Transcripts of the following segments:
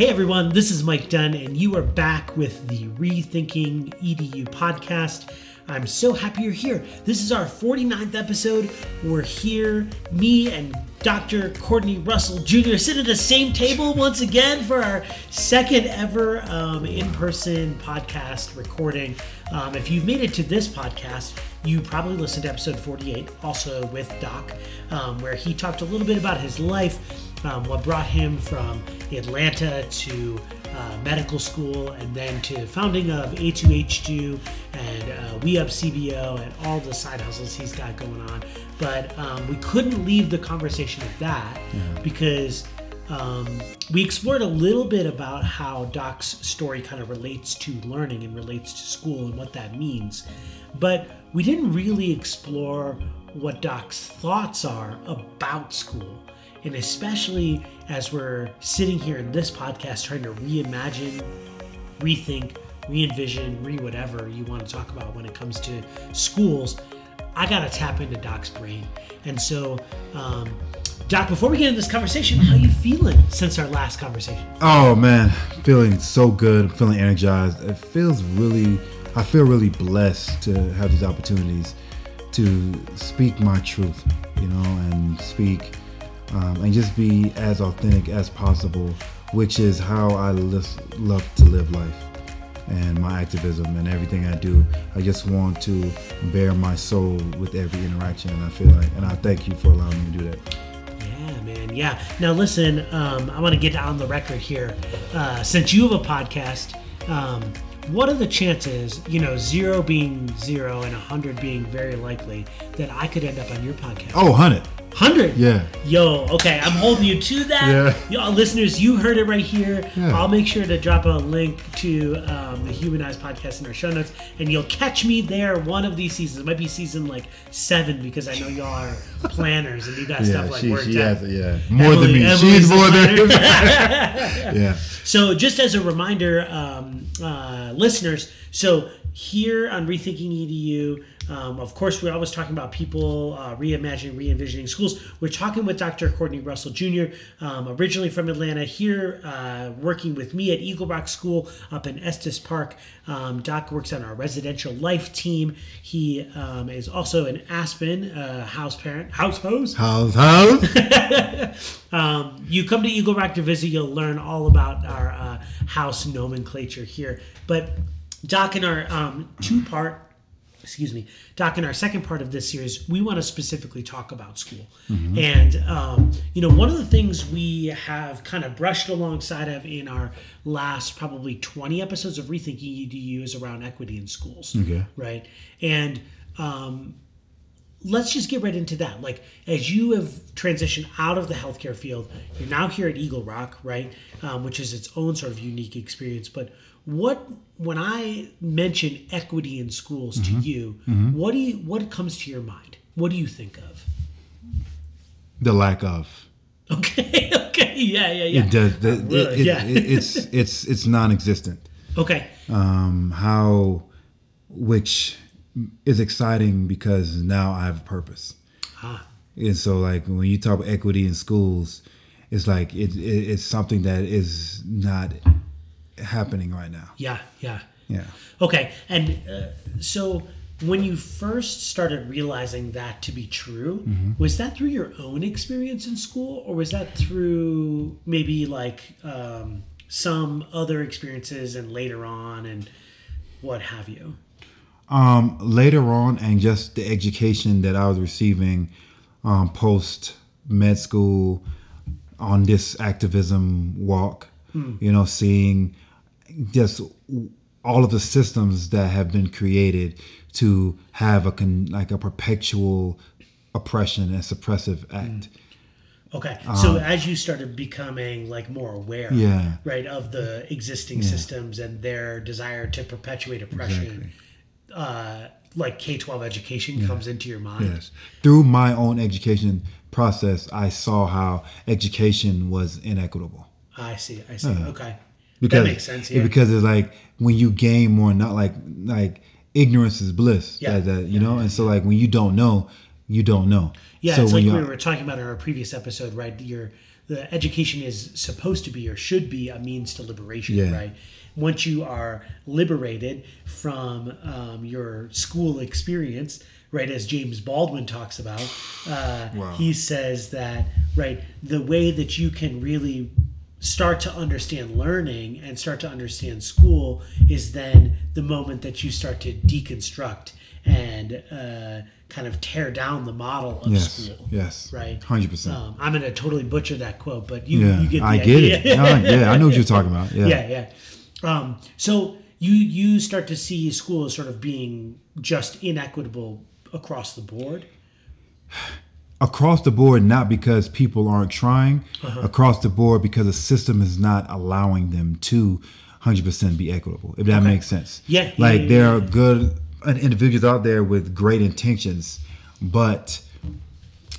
Hey everyone, this is Mike Dunn, and you are back with the Rethinking EDU podcast. I'm so happy you're here. This is our 49th episode. We're here, me and Dr. Courtney Russell Jr. sit at the same table once again for our second ever um, in person podcast recording. Um, if you've made it to this podcast, you probably listened to episode 48, also with Doc, um, where he talked a little bit about his life um, what brought him from Atlanta to uh, medical school and then to founding of A2H2 and uh, We Up CBO and all the side hustles he's got going on. But um, we couldn't leave the conversation at that because um, we explored a little bit about how Doc's story kind of relates to learning and relates to school and what that means. But we didn't really explore what Doc's thoughts are about school and especially as we're sitting here in this podcast trying to reimagine, rethink, re envision, re whatever you want to talk about when it comes to schools, I got to tap into Doc's brain. And so, um, Doc, before we get into this conversation, how are you feeling since our last conversation? Oh man, feeling so good. I'm feeling energized. It feels really. I feel really blessed to have these opportunities to speak my truth, you know, and speak um, and just be as authentic as possible, which is how I love to live life and my activism and everything I do. I just want to bear my soul with every interaction, and I feel like, and I thank you for allowing me to do that. Yeah, man. Yeah. Now, listen, um, I want to get on the record here. Uh, since you have a podcast, um, what are the chances, you know, zero being zero and a 100 being very likely, that I could end up on your podcast? Oh, 100. Hundred. Yeah. Yo, okay, I'm holding you to that. Yeah. Y'all, listeners, you heard it right here. Yeah. I'll make sure to drop a link to um, the Humanized podcast in our show notes, and you'll catch me there one of these seasons. It might be season like seven because I know y'all are planners and you got yeah, stuff like she, worked she out. Has, yeah, more Emily, than me. Emily's She's more than. yeah. So, just as a reminder, um, uh, listeners, so here on Rethinking EDU. Um, of course, we're always talking about people uh, reimagining, re envisioning schools. We're talking with Dr. Courtney Russell Jr., um, originally from Atlanta, here uh, working with me at Eagle Rock School up in Estes Park. Um, Doc works on our residential life team. He um, is also an Aspen uh, house parent, house host. House house. Um, you come to Eagle Rock to visit, you'll learn all about our uh, house nomenclature here. But Doc, in our um, two part excuse me, Doc, in our second part of this series, we want to specifically talk about school. Mm-hmm. And, um, you know, one of the things we have kind of brushed alongside of in our last probably 20 episodes of Rethinking EDU is around equity in schools. Okay. Right. And, um, let's just get right into that. Like, as you have transitioned out of the healthcare field, you're now here at Eagle Rock, right? Um, which is its own sort of unique experience. But what when I mention equity in schools mm-hmm. to you, mm-hmm. what do you what comes to your mind? What do you think of? The lack of. Okay. Okay. Yeah. Yeah. Yeah. It does. The, really? it, it, yeah. It, it's it's it's non-existent. Okay. Um, how, which is exciting because now I have a purpose. Ah. And so, like when you talk about equity in schools, it's like it, it's something that is not happening right now. Yeah, yeah. Yeah. Okay. And uh, so when you first started realizing that to be true, mm-hmm. was that through your own experience in school or was that through maybe like um, some other experiences and later on and what have you? Um, later on, and just the education that I was receiving um, post med school on this activism walk, mm. you know, seeing just all of the systems that have been created to have a con, like a perpetual oppression and suppressive act. Okay, so um, as you started becoming like more aware, yeah, right, of the existing yeah. systems and their desire to perpetuate oppression, exactly. uh, like K twelve education yeah. comes into your mind. Yes, through my own education process, I saw how education was inequitable. I see. I see. Okay because that makes sense. Yeah. Because it's like when you gain more, not like like ignorance is bliss. Yeah. That, that you yeah. know, and so like when you don't know, you don't know. Yeah, so it's like we were talking about in our previous episode, right? Your the education is supposed to be or should be a means to liberation, Yeah. right? Once you are liberated from um, your school experience, right, as James Baldwin talks about, uh, Wow. he says that right the way that you can really start to understand learning and start to understand school is then the moment that you start to deconstruct and uh, kind of tear down the model of Yes. school. Yes. Right. 100%. Um, I'm going to totally butcher that quote, but you, yeah. you get the I idea. get it. No, yeah, I know what you're talking about. Yeah. yeah, yeah. Um, so you you start to see school as sort of being just inequitable across the board. across the board, not because people aren't trying, Uh-huh. across the board because the system is not allowing them to 100% be equitable, if that makes sense. Yeah, Like yeah, there yeah. are good individuals out there with great intentions, but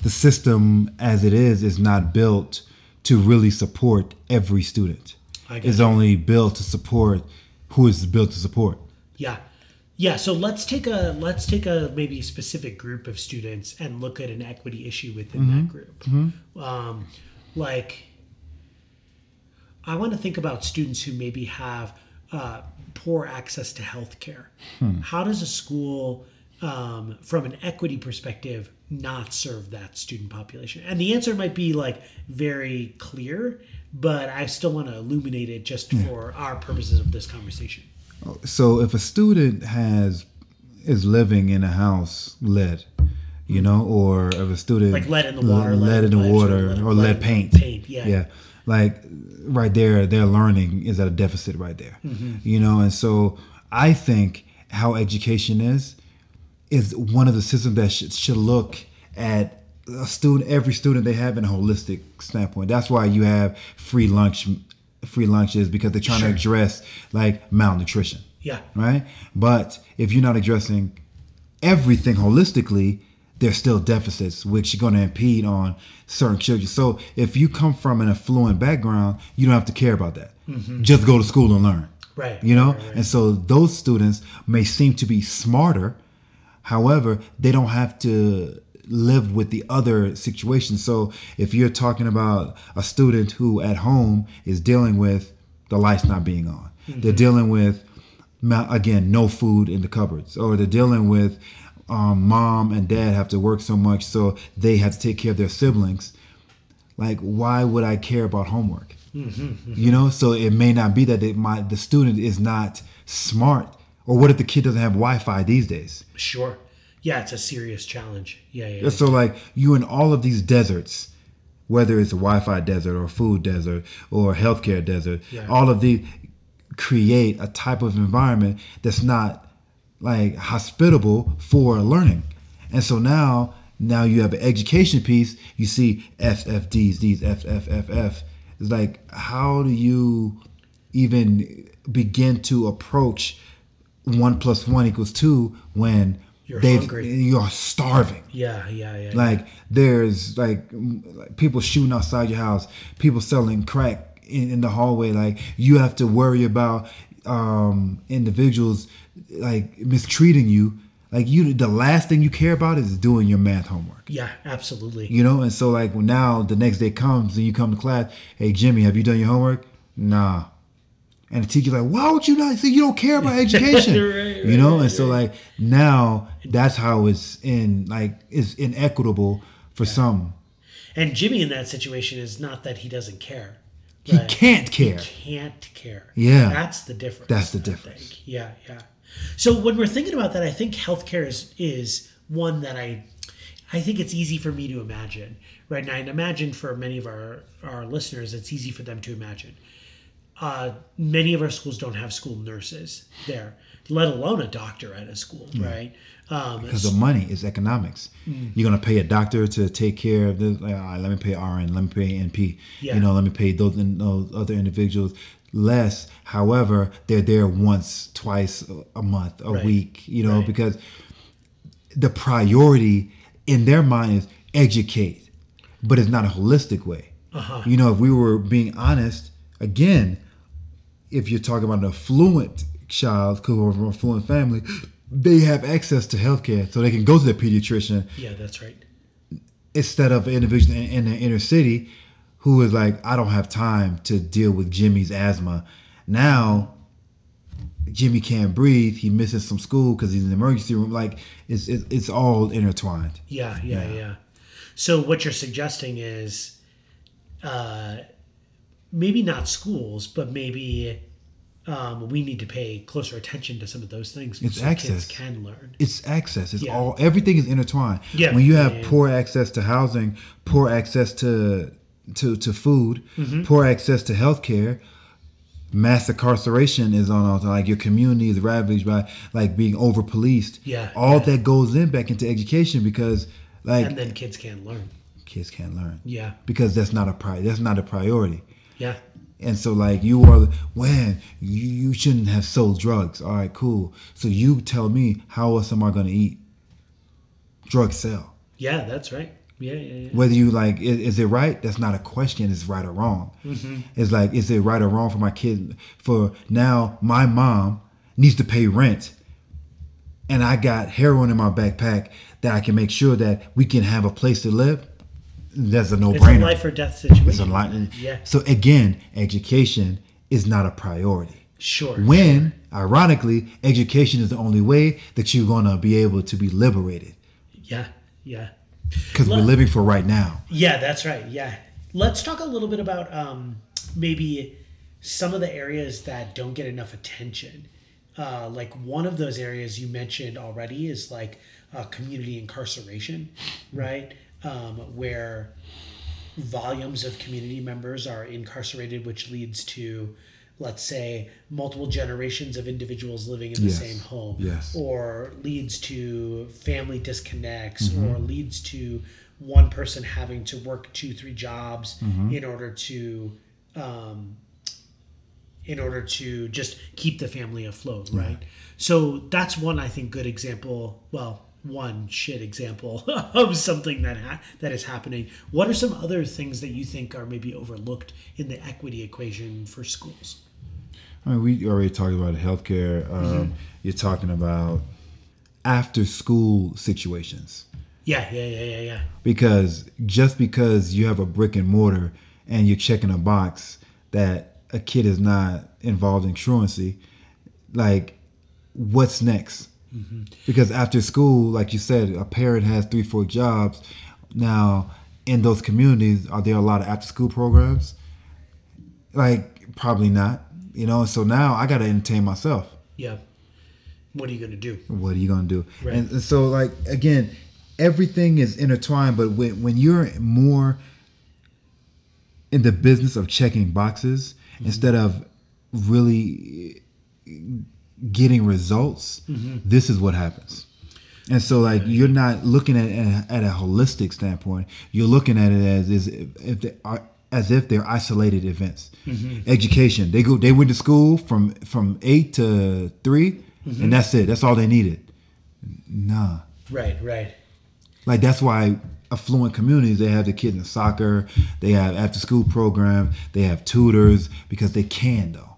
the system as it is is not built to really support every student. It's you. only built to support who is built to support. Yeah. Yeah, so let's take a let's take a maybe specific group of students and look at an equity issue within that group. Um, like, I want to think about students who maybe have uh, poor access to health care. How does a school, um, from an equity perspective, not serve that student population? And the answer might be like very clear, but I still want to illuminate it just for our purposes of this conversation. So if a student has is living in a house lead, you know, or if a student Like lead in the water, lead lead, in the water, lead- or lead lead, paint, paint, yeah. yeah, like right there, their learning is at a deficit right there, Mm-hmm. you know, and so I think how education is is one of the systems that should, should look at a student, every student they have in a holistic standpoint. That's why you have free lunch, free lunches because they're trying Sure. to address like malnutrition Yeah. right? But if you're not addressing everything holistically, there's still deficits which are going to impede on certain children. So if you come from an affluent background, you don't have to care about that. Mm-hmm. Just go to school and learn. Right, You know? right, right. And so those students may seem to be smarter. However, they don't have to live with the other situations. So if you're talking about a student who at home is dealing with the lights not being on, they're dealing with again no food in the cupboards, or they're dealing with um, mom and dad have to work so much, so they have to take care of their siblings. Like, why would I care about homework? You know, so it may not be that it, my the student is not smart, or what if the kid doesn't have Wi-Fi these days? Sure. Yeah, it's a serious challenge. Yeah, yeah. yeah. So like you in all of these deserts, whether it's a Wi-Fi desert or food desert or healthcare desert, Yeah. all of these create a type of environment that's not like hospitable for learning. And so now now you have an education piece, you see FFDs, these FFFF. It's like how do you even begin to approach one plus one equals two when You're they've hungry. you're starving. yeah, yeah, yeah. Like there's like, like people shooting outside your house, people selling crack in, in the hallway. Like you have to worry about um, individuals like mistreating you. Like you, the last thing you care about is doing your math homework. yeah, absolutely. You know, and so like now the next day comes and you come to class. Hey Jimmy, have you done your homework? Nah. And the teacher's like, why would you not? You don't care about education. Right, you know, right, and so like now that's how it's in like it's inequitable for some. And Jimmy in that situation is not that he doesn't care. He can't care. He can't care. Yeah. That's the difference. That's the I difference. Yeah, yeah. So when we're thinking about that, I think healthcare is is one that I I think it's easy for me to imagine. Right now, and imagine for many of our, our listeners, it's easy for them to imagine. Uh, many of our schools don't have school nurses there, let alone a doctor at a school, right? Um, Because the money is economics. Mm. You're gonna pay a doctor to take care of this. Like, all right, let me pay RN, let me pay NP. Yeah. You know, let me pay those, those other individuals less. However, they're there once, twice a month, a Right. week. You know, Right. because the priority in their mind is educate, but it's not a holistic way. Uh-huh. You know, if we were being honest, again, if you're talking about an affluent child from an affluent family, they have access to healthcare, so they can go to the pediatrician yeah, that's right. instead of an individual in, in the inner city who is like, I don't have time to deal with Jimmy's asthma. Now, Jimmy can't breathe. He misses some school because he's in the emergency room. Like it's it's, it's all intertwined. Yeah, yeah, yeah, So what you're suggesting is, uh, maybe not schools, but maybe um, we need to pay closer attention to some of those things. It's so access. Kids can learn. It's access. It's Yeah. all everything is intertwined. Yeah. When you have yeah. poor access to housing, poor access to to to food, Mm-hmm. poor access to healthcare, mass incarceration is on all like your community is ravaged by like being over policed. Yeah, All yeah. that goes in back into education because like and then kids can't learn. kids can't learn. Yeah, Because that's not a pri that's not a priority. Yeah, And so like you are when you, you shouldn't have sold drugs. All right, cool. So you tell me how else am I gonna eat? Drugs sell. yeah. That's right. Yeah, yeah, yeah. Whether you like is, is it right? That's not a question. It's right or wrong. Mm-hmm. It's like is it right or wrong for my kid? For now, my mom needs to pay rent, and I got heroin in my backpack that I can make sure that we can have a place to live. That's a no brainer. It's a life or death situation. It's a lot. Yeah, So again, education is not a priority. sure. When, ironically, education is the only way that you're gonna be able to be liberated Yeah, yeah. because we're living for right now. Yeah, that's right. Yeah. Let's talk a little bit about um, maybe some of the areas that don't get enough attention. Uh, like one of those areas you mentioned already is like uh, community incarceration, right? Um, where volumes of community members are incarcerated, which leads to, let's say, multiple generations of individuals living in the Yes. same home, Yes. or leads to family disconnects, Mm-hmm. or leads to one person having to work two, three jobs Mm-hmm. in order to, um, in order to just keep the family afloat, right? So that's one I think good example. Well, one shit example of something that ha- that is happening. What are some other things that you think are maybe overlooked in the equity equation for schools? I mean, we already talked about healthcare. Um, Mm-hmm. You're talking about after school situations Yeah, yeah, yeah, yeah, yeah. because just because you have a brick and mortar and you're checking a box that a kid is not involved in truancy, like what's next? Because after school, like you said, a parent has three, four jobs. Now, in those communities, are there a lot of after school programs? Like, probably not. You know, so now I got to entertain myself. Yeah. What are you going to do? What are you gonna do? Right. And, and so, like again, everything is intertwined. But when when you're more in the business of checking boxes mm-hmm. instead of really getting results, mm-hmm. this is what happens. And so, like, you're not looking at it at a holistic standpoint. You're looking at it as is if they are as if they're isolated events. Mm-hmm. Education. They go. They went to school from from eight to 3 mm-hmm. and that's it. That's all they needed. Nah. Right, right. Like that's why affluent communities they have the kids in soccer, they have after school programs, they have tutors because they can though.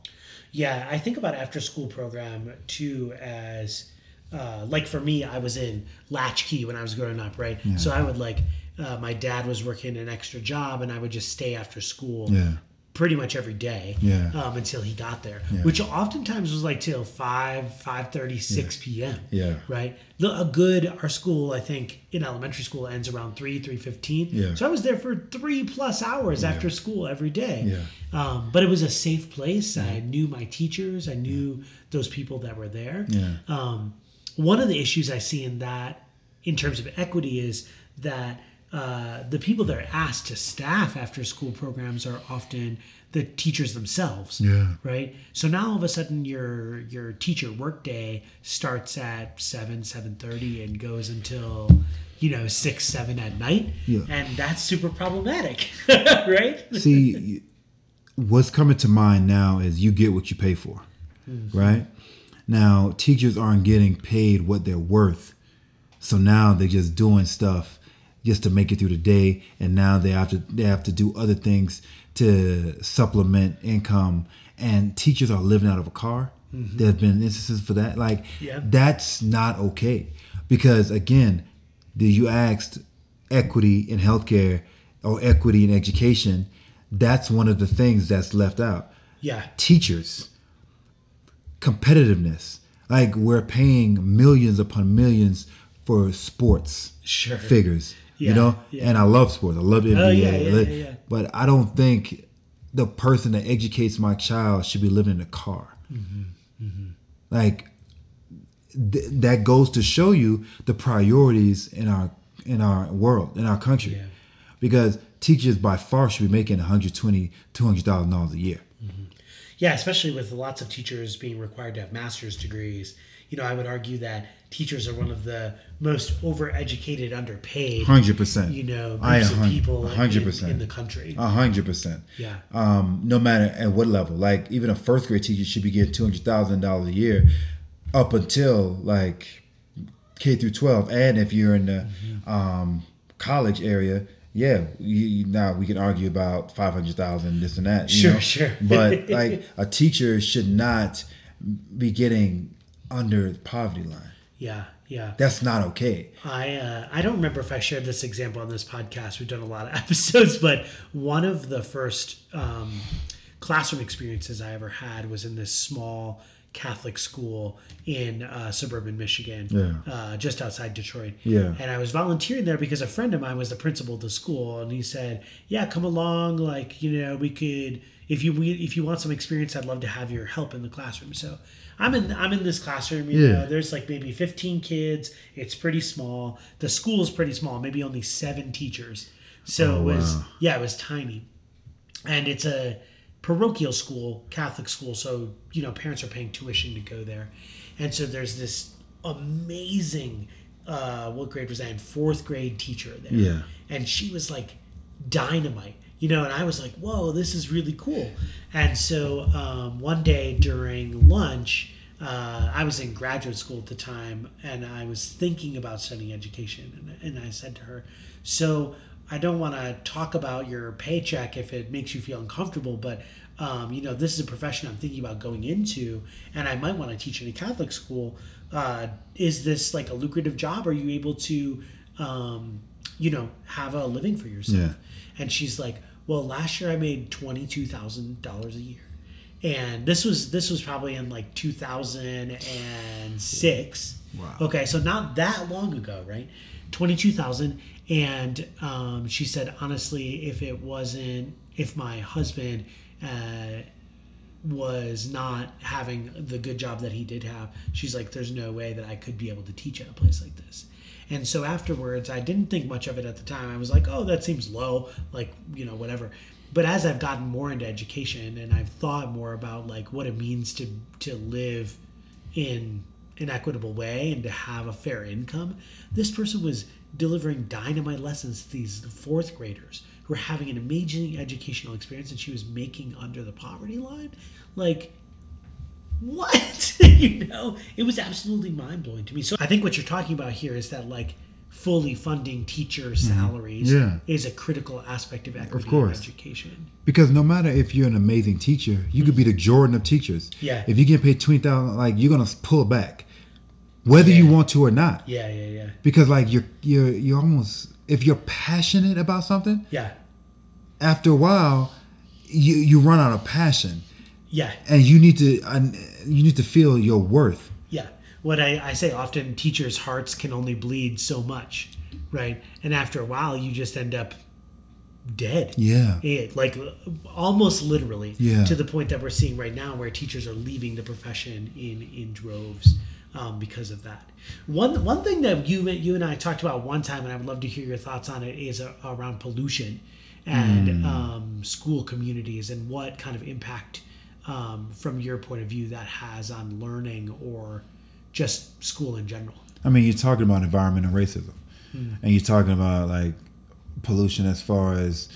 Yeah, I think about after school program too as uh, like for me, I was in latchkey when I was growing up, right? So I would like uh, my dad was working an extra job, and I would just stay after school. Yeah. Pretty much every day, Yeah. um, until he got there, which oftentimes was like till five, five thirty, six p.m. Yeah. right. The- A good our school, I think, in elementary school ends around three, three fifteen. Yeah. So I was there for three plus hours after school every day. Yeah. Um, but it was a safe place. I knew my teachers. I knew those people that were there. Yeah. Um, one of the issues I see in that, in terms of equity, is that uh, the people that are asked to staff after school programs are often the teachers themselves. Yeah. Right. So now all of a sudden your your teacher workday starts at seven seven thirty and goes until you know six seven at night. Yeah. And that's super problematic, right? See, what's coming to mind now is you get what you pay for, right? Now, teachers aren't getting paid what they're worth. So now they're just doing stuff just to make it through the day and now they have to they have to do other things to supplement income and teachers are living out of a car. Mm-hmm. There have been instances for that. Like Yeah. that's not okay. Because again, the you asked equity in healthcare or equity in education, that's one of the things that's left out. Yeah. Teachers, competitiveness. Like we're paying millions upon millions for sports Sure. figures. Yeah, you know, yeah. and I love sports. I love the NBA. Oh, yeah. But I don't think the person that educates my child should be living in a car. Mm-hmm, Like th- that goes to show you the priorities in our in our world in our country, because teachers by far should be making 120 200000 dollars a year. Yeah, especially with lots of teachers being required to have master's degrees. You know, I would argue that teachers are one of the most overeducated, underpaid, Hundred percent. you know, groups of people in- hundred in, percent. in the country. A hundred percent. Yeah. Um, no matter at what level, like even a first grade teacher should be getting two hundred thousand dollars a year, up until like K through twelve, and if you're in the Mm-hmm. um, college area, yeah, you, you- now we can argue about five hundred thousand, this and that. you Sure, know? sure. But like a teacher should not be getting under the poverty line. Yeah, yeah. That's not okay. I uh, I don't remember if I shared this example on this podcast. We've done a lot of episodes, but one of the first um, classroom experiences I ever had was in this small Catholic school in uh, suburban Michigan, Yeah. uh, just outside Detroit. Yeah. And I was volunteering there because a friend of mine was the principal of the school, and he said, "Yeah, come along. Like, you know, we could if you we, if you want some experience, I'd love to have your help in the classroom." So I'm in I'm in this classroom. You Yeah. know, there's like maybe 15 kids. It's pretty small. The school is pretty small. Maybe only seven teachers. So Oh, it was wow. yeah, it was tiny, and it's a parochial school, Catholic school. So you know, parents are paying tuition to go there, and so there's this amazing. Uh, what grade was I in? Fourth grade teacher there. Yeah. and she was like dynamite you know and i was like whoa this is really cool and so um, one day during lunch uh, i was in graduate school at the time and i was thinking about studying education and, and i said to her so i don't want to talk about your paycheck if it makes you feel uncomfortable but um, you know this is a profession i'm thinking about going into and i might want to teach in a catholic school uh, is this like a lucrative job are you able to um, you know, have a living for yourself. Yeah. And she's like, well, last year I made twenty two thousand dollars a year, and this was this was probably in like two thousand and six. Wow. Okay, so not that long ago, right? Twenty two thousand, and um, she said honestly, if it wasn't, if my husband. Uh, was not having the good job that he did have, she's like, there's no way that I could be able to teach at a place like this. And so afterwards, I didn't think much of it at the time. I was like, oh, that seems low, like, you know, whatever. But as I've gotten more into education and I've thought more about like what it means to to live in an equitable way and to have a fair income, this person was delivering dynamite lessons to these fourth graders who were having an amazing educational experience and she was making under the poverty line. Like, what? you know, it was absolutely mind blowing to me. So I think what you're talking about here is that like fully funding teacher mm-hmm. salaries Yeah. is a critical aspect of equity in course. education. Because no matter if you're an amazing teacher, you could be the mm-hmm. Jordan of teachers. Yeah. If you get paid twenty thousand, like you're gonna pull back, whether you want to or not. Yeah, yeah, yeah. Because like you're you're you're almost if you're passionate about something, Yeah. after a while, you you run out of passion, Yeah. and you need to and you need to feel your worth. Yeah. What I, I say often, teachers' hearts can only bleed so much, right? And after a while, you just end up dead. Yeah. It, like almost literally Yeah. to the point that we're seeing right now where teachers are leaving the profession in, in droves um, because of that. One, one thing that you, you and I talked about one time, and I would love to hear your thoughts on it, is uh, around pollution and um, school communities and what kind of impact, um, from your point of view, that has on learning or just school in general. I mean, you're talking about environmental racism, and you're talking about like pollution as far as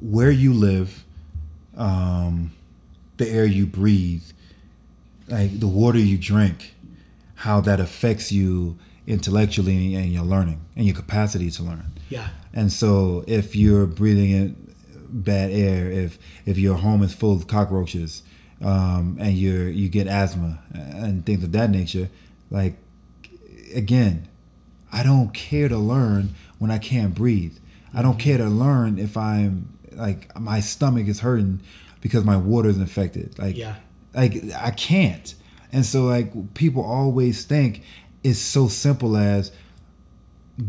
where you live, um, the air you breathe, like the water you drink, how that affects you intellectually and your learning and your capacity to learn. Yeah. And so, if you're breathing in bad air, if if your home is full of cockroaches, um, and you're you get asthma and things of that nature, like again, I don't care to learn when I can't breathe. I don't care to learn if I'm like my stomach is hurting because my water is infected. Like Yeah. like I can't. And so like people always think it's so simple as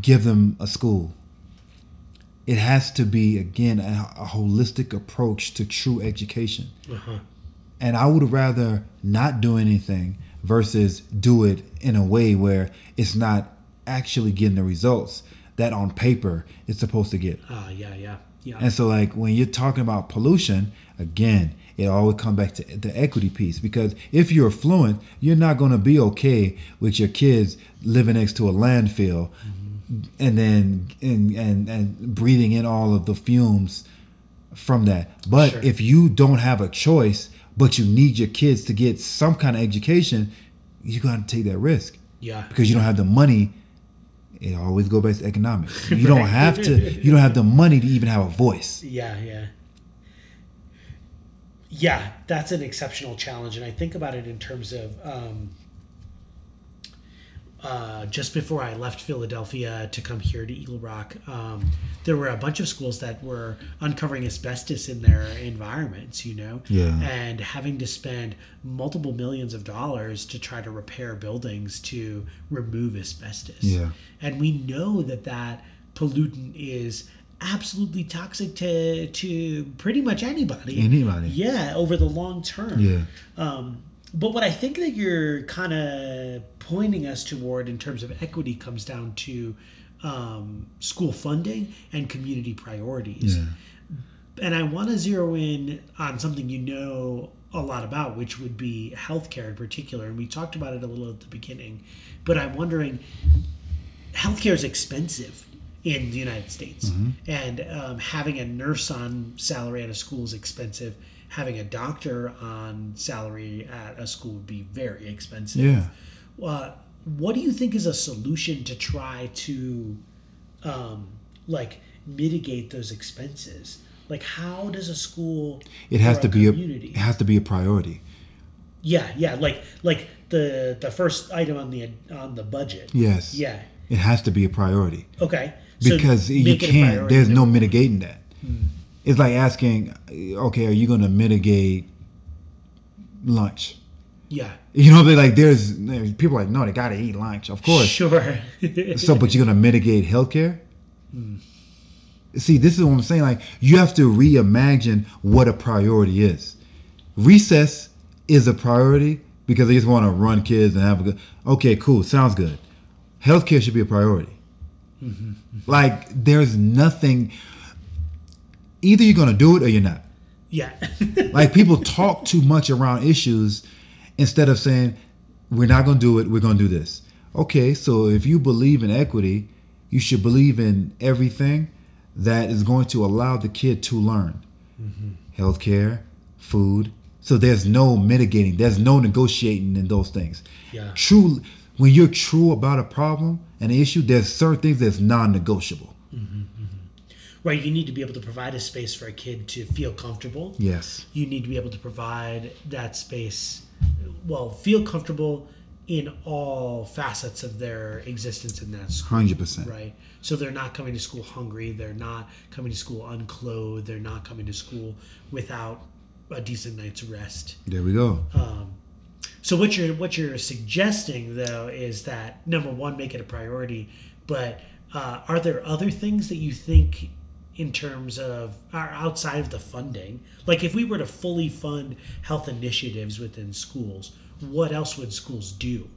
give them a school. It has to be again a, a holistic approach to true education. Uh-huh. And I would rather not do anything versus do it in a way where it's not actually getting the results that on paper it's supposed to get. Ah, yeah, yeah, yeah. And so, like when you're talking about pollution, again, it always comes back to the equity piece because if you're affluent, you're not going to be okay with your kids living next to a landfill, and then and, and and breathing in all of the fumes from that. But Sure. if you don't have a choice, but you need your kids to get some kind of education, you got to take that risk yeah. because you don't have the money. It always go back to economics. You don't have to. You don't have the money to even have a voice. Yeah, yeah. Yeah, that's an exceptional challenge. And I think about it in terms of um, uh, just before I left Philadelphia to come here to Eagle Rock, um, there were a bunch of schools that were uncovering asbestos in their environments, you know? Yeah. And having to spend multiple millions of dollars to try to repair buildings to remove asbestos. Yeah. And we know that that pollutant is absolutely toxic to to pretty much anybody. Anybody. Yeah, over the long term. Yeah. Um, but what I think that you're kind of pointing us toward in terms of equity comes down to um, school funding and community priorities. Yeah. And I want to zero in on something you know a lot about, which would be healthcare in particular. And we talked about it a little at the beginning, but I'm wondering healthcare is expensive in the United States, and um, having a nurse on salary at a school is expensive. Having a doctor on salary at a school would be very expensive. Yeah. Uh, what do you think is a solution to try to, um, like, mitigate those expenses? Like, how does a school? It has to be a. community? It has to be a priority. yeah, yeah, like like the the first item on the on the budget. Yes. Yeah. It has to be a priority Okay. So because you it a can't. There's no mitigating that. It's like asking, okay, are you going to mitigate lunch? Yeah. You know, they like there's people like no, they got to eat lunch, of course. Sure. So, but you're gonna mitigate healthcare. Hmm. See, this is what I'm saying. Like, you have to reimagine what a priority is. Recess is a priority because they just want to run kids and have a good. Okay, cool, sounds good. Healthcare should be a priority. Mm-hmm. Like, there's nothing. Either you're gonna do it or you're not. yeah. Like people talk too much around issues instead of saying, we're not going to do it, we're going to do this. Okay, so if you believe in equity, you should believe in everything that is going to allow the kid to learn mm-hmm. healthcare, food. So there's no mitigating, there's no negotiating in those things. Yeah. True, when you're true about a problem and an issue, there's certain things that's non negotiable. Mm-hmm. Right. You need to be able to provide a space for a kid to feel comfortable. Yes. You need to be able to provide that space. Well, feel comfortable in all facets of their existence in that school. 100%. Right. So they're not coming to school hungry. They're not coming to school unclothed. They're not coming to school without a decent night's rest. There we go. Um, so what you're what you're suggesting though is that number one, make it a priority. But uh, are there other things that you think, in terms of are outside of the funding, like if we were to fully fund health initiatives within schools, what else would schools do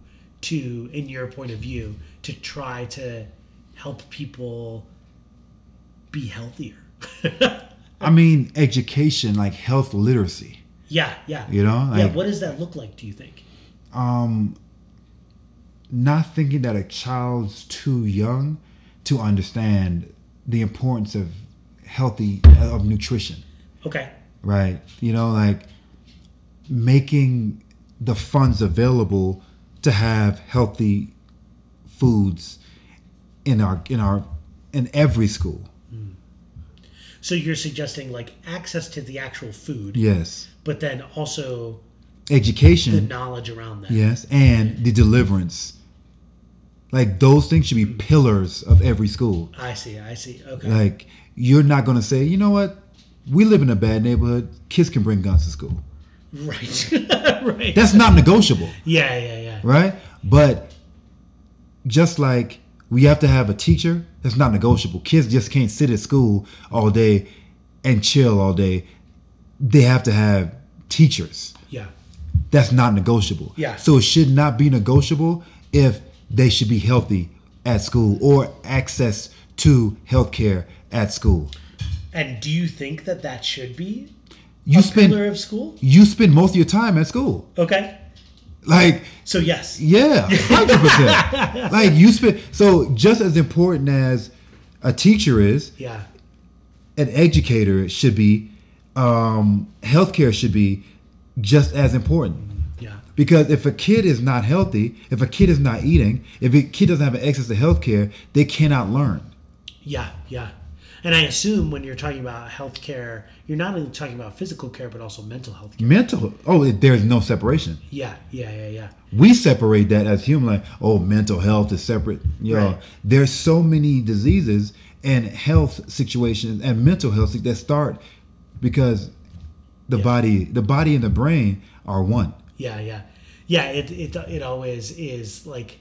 to, in your point of view, to try to help people be healthier? I mean, education, like health literacy. yeah, yeah. You know, yeah. What does that look like? Do you think? um not thinking that a child's too young to understand the importance of healthy uh, of nutrition Okay. right you know like making the funds available to have healthy foods in our in our in every school mm. So you're suggesting like access to the actual food, yes but then also the education knowledge around that. yes and the deliverance like those things should be mm. pillars of every school I see. I see. Okay. Like you're not gonna say, you know what, we live in a bad neighborhood. Kids can bring guns to school. Right. right. That's not negotiable, yeah, yeah, yeah. right? But just like we have to have a teacher, that's not negotiable. Kids just can't sit at school all day and chill all day. They have to have teachers. Yeah. That's not negotiable. Yeah. So it should not be negotiable if they should be healthy at school or access to healthcare at school. And do you think that that should be You spend pillar of school? you spend most of your time at school. Okay. Like So yes. Yeah, hundred percent. Like you spend so just as important as a teacher is, Yeah. an educator should be, um, healthcare should be just as important. Yeah. Because if a kid is not healthy, if a kid is not eating, if a kid doesn't have access to healthcare, they cannot learn. Yeah. Yeah. And I assume when you're talking about healthcare, you're not only talking about physical care, but also mental health care. Mental, oh, there's no separation. Yeah. Yeah. Yeah. Yeah. we separate that as human like oh mental health is separate you know Right. there's so many diseases and health situations and mental health that start because the Yeah. body the body and the brain are one Yeah, yeah, yeah. It it it always is like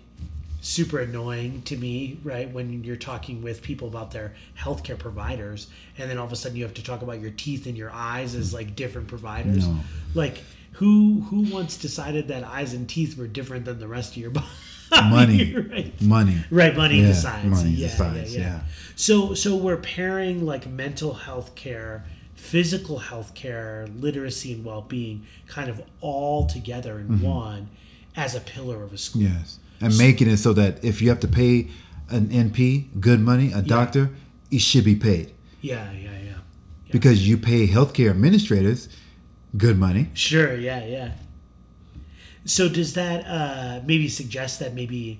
super annoying to me, right? When you're talking with people about their healthcare providers, and then all of a sudden you have to talk about your teeth and your eyes as like different providers. No. Like who who once decided that eyes and teeth were different than the rest of your body? Money. right? money Right, money Yeah, decides. money yeah, decides, yeah, yeah. yeah. So, so we're pairing like mental health care, physical health care, literacy, and well-being, kind of all together in Mm-hmm. one, as a pillar of a school. yes and making it so that if you have to pay an np good money a doctor it should be paid Yeah, yeah, yeah. because you pay healthcare administrators good money Sure. Yeah, yeah. So, does that uh, maybe suggest that maybe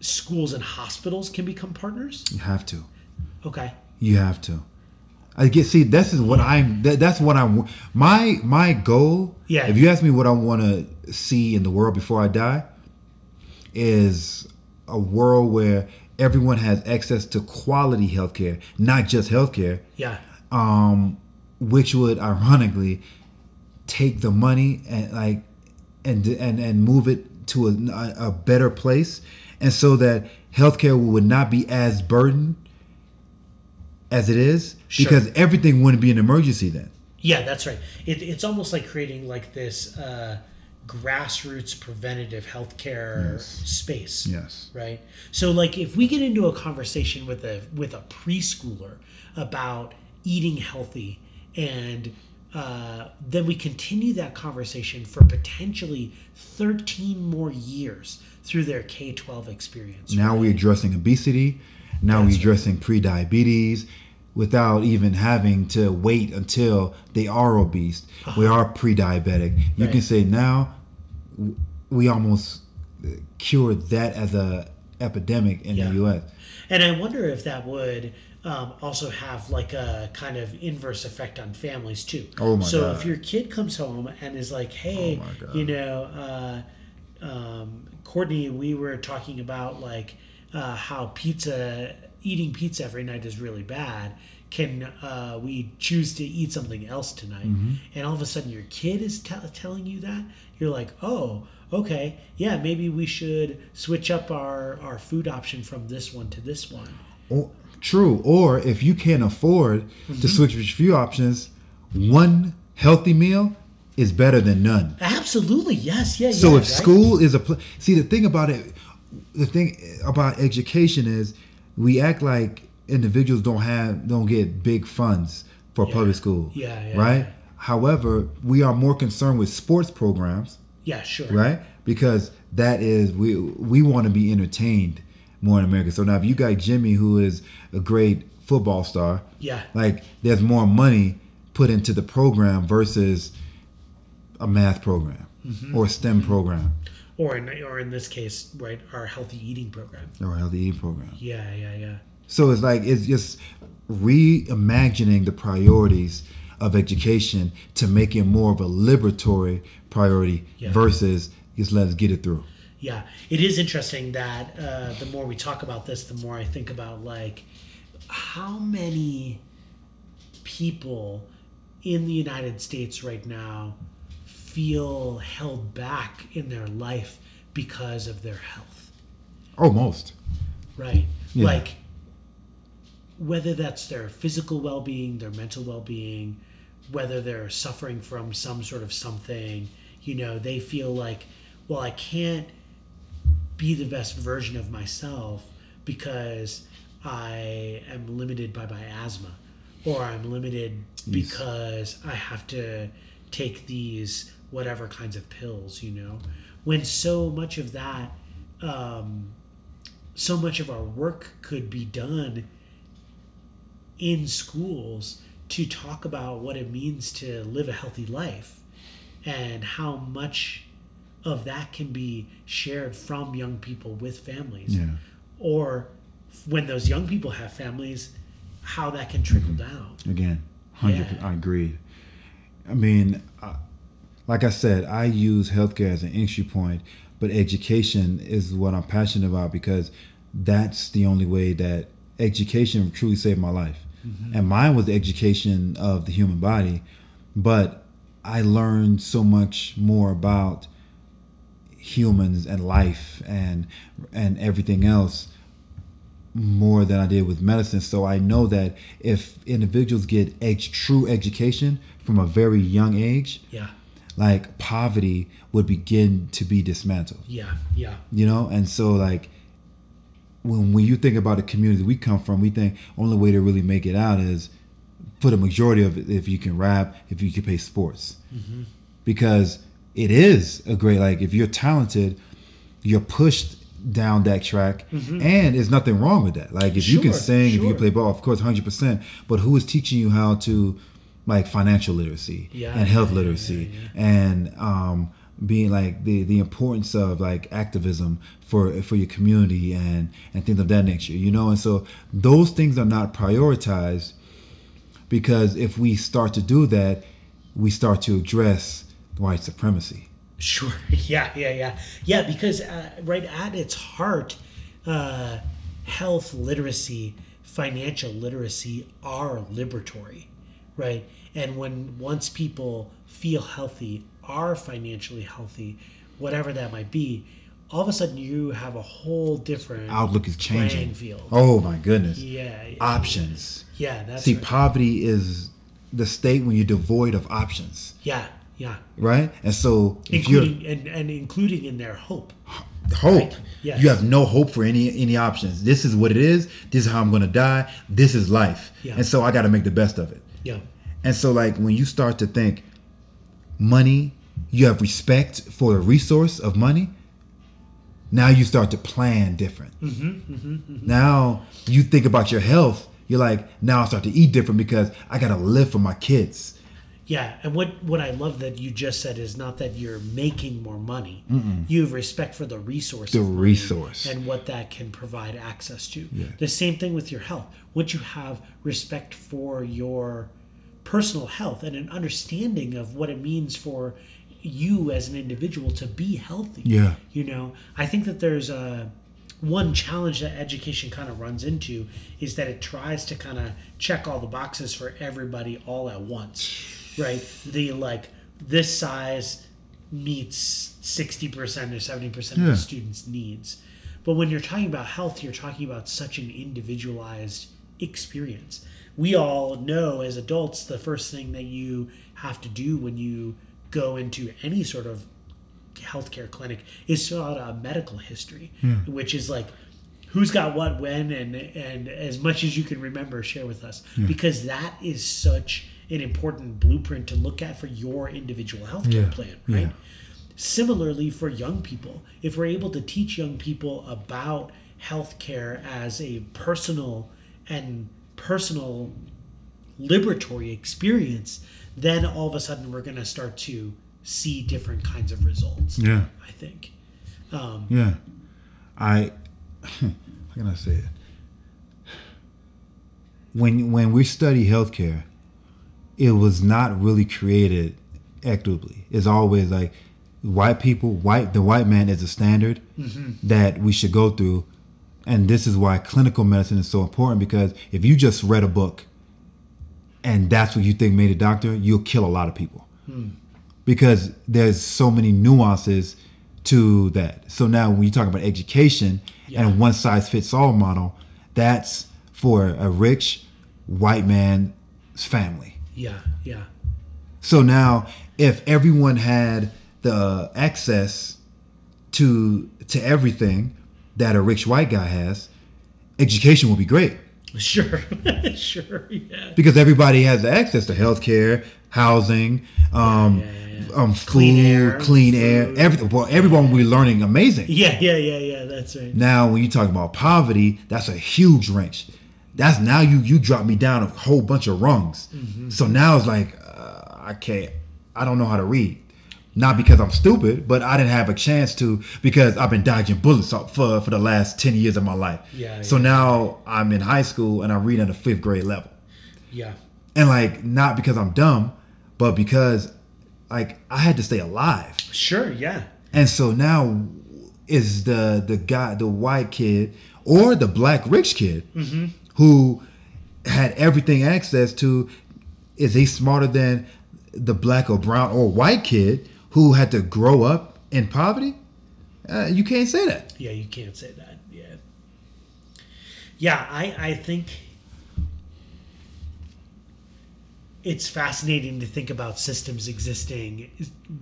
schools and hospitals can become partners? you have to Okay. You have to. I get see. This is what I'm. That, that's what I'm. My my goal. Yeah. If you ask me what I want to see in the world before I die, is a world where everyone has access to quality healthcare, not just healthcare, Yeah. um, which would ironically take the money and like and and and move it to a, a better place, and so that healthcare would not be as burdened as it is, Sure. because everything wouldn't be an emergency then. Yeah, that's right. It, it's almost like creating like this uh, grassroots preventative healthcare space. Yes. Right. So, like, if we get into a conversation with a with a preschooler about eating healthy, and uh, then we continue that conversation for potentially thirteen more years through their K twelve experience. Now we're addressing obesity. Now That's we're right. addressing pre-diabetes without even having to wait until they are obese. We are pre-diabetic. You Uh-huh. Right. can say now we almost cured that as a epidemic in Yeah. the U.S. And I wonder if that would um, also have like a kind of inverse effect on families too. Oh my so God. if your kid comes home and is like, "Hey, Oh you know, uh, um, Courtney, we were talking about like uh, how pizza, eating pizza every night is really bad." Can uh, we choose to eat something else tonight? Mm-hmm. And all of a sudden, your kid is tell telling you that you're like, oh, okay, yeah, maybe we should switch up our our food option from this one to this one. Or, true. Or if you can't afford Mm-hmm. to switch between few options, one healthy meal is better than none. Absolutely, yes, yeah. So yeah, if right? school is a pl- see the thing about it, the thing about education is we act like individuals don't have don't get big funds for Yeah. public school, Yeah, yeah, right? yeah. However, we are more concerned with sports programs, yeah, sure, right? Because that is we we want to be entertained more in America. So now if you got Jimmy who is a great football star, yeah, like there's more money put into the program versus a math program Mm-hmm. or a STEM program or in or in this case, right, our healthy eating program. a healthy eating program. Yeah, yeah, yeah. So it's like it's just reimagining the priorities of education to make it more of a liberatory priority Yeah. versus just let's get it through. Yeah, it is interesting that uh, the more we talk about this, the more I think about like how many people in the United States right now feel held back in their life because of their health, Almost. right? Yeah. Like whether that's their physical well-being, their mental well-being, whether they're suffering from some sort of something, you know, they feel like, well, I can't be the best version of myself because I am limited by my asthma or I'm limited because I have to take these whatever kinds of pills, you know. When so much of that um, so much of our work could be done in schools to talk about what it means to live a healthy life and how much of that can be shared from young people with families Yeah. or when those young people have families how that can trickle mm-hmm. down Again, hundred. Yeah. I agree I mean, I, like I said, I use healthcare as an entry point, but education is what I'm passionate about because that's the only way that education truly saved my life. Mm-hmm. And mine was the education of the human body, but I learned so much more about humans and life and and everything else more than I did with medicine. So I know that if individuals get ed- true education from a very young age, yeah like poverty would begin to be dismantled. yeah yeah You know, and so like when when you think about the community we come from, we think only way to really make it out is for the majority of it if you can rap, if you can play sports, because it is a great like if you're talented, you're pushed down that track, and there's nothing wrong with that. Like if you can Sure, sing, if you can play ball, of course, hundred percent. But who is teaching you how to like financial literacy Yeah, and health yeah, literacy? yeah, and um, being like the the importance of like activism for for your community and and things of that nature you know and so those things are not prioritized because if we start to do that we start to address white supremacy Sure. Yeah, yeah, yeah. Yeah, because uh, right at its heart, uh, health literacy, financial literacy are liberatory, right? And when once people feel healthy, are financially healthy, whatever that might be, all of a sudden you have a whole different outlook is changing playing field. oh my goodness Yeah. yeah, options Yeah, that's see right. poverty is the state when you're devoid of options yeah, yeah. right and so if you're Including and, and including in their hope. hope. Right. Yes. You have no hope for any any options. This is what it is. This is how I'm going to die. This is life. Yeah. And so I got to make the best of it. Yeah. And so like when you start to think money, you have respect for the resource of money. Now you start to plan different. Mm-hmm, Now you think about your health. You're like, now I start to eat different because I got to live for my kids. Yeah, and what what I love that you just said is not that you're making more money. You have respect for the resource. The resource. and what that can provide access to. The same thing with your health. Once you have respect for your personal health and an understanding of what it means for you as an individual to be healthy. Yeah. You know, I think that there's a one challenge that education kind of runs into is that it tries to kind of check all the boxes for everybody all at once, right? The like this size meets 60% or 70% of the students' needs. But when you're talking about health, you're talking about such an individualized experience. We all know as adults the first thing that you have to do when you go into any sort of healthcare clinic is out a medical history, hmm. which is like who's got what when and and as much as you can remember share with us hmm. because that is such an important blueprint to look at for your individual healthcare Yeah. plan right Yeah. similarly for young people if we're able to teach young people about healthcare as a personal and personal liberatory experience then all of a sudden we're going to start to see different kinds of results Yeah. i think um, Yeah. I how can I say it? When when we study healthcare, it was not really created equitably. It's always like white people, white the white man is a standard that we should go through. And this is why clinical medicine is so important because if you just read a book and that's what you think made a doctor, you'll kill a lot of people because there's so many nuances to that. So now when you talk about education Yeah. and one size fits all model, that's for a rich white man's family. Yeah, yeah, So now, if everyone had the access to to everything that a rich white guy has, education would be great sure, sure, yeah. because everybody has access to healthcare, housing, um, Yeah, yeah, yeah. um, food, Clean air, clean air, air, everything. Well, everyone will be learning amazing. Yeah, yeah, yeah, yeah. That's right. Now, when you talk about poverty, that's a huge wrench. That's now you you drop me down a whole bunch of rungs. Mm-hmm. So now it's like uh, I can't. I don't know how to read. Not because I'm stupid, but I didn't have a chance to because I've been dodging bullets for for the last ten years of my life. Yeah, So yeah. now I'm in high school and I'm reading at a fifth grade level, Yeah, and like not because I'm dumb, but because like I had to stay alive. sure. Yeah, And so now is the the guy, the white kid or the black rich kid mm-hmm. who had everything access to, is he smarter than the black or brown or white kid who had to grow up in poverty? Uh, you can't say that. yeah. You can't say that. Yeah, yeah. I I think it's fascinating to think about systems existing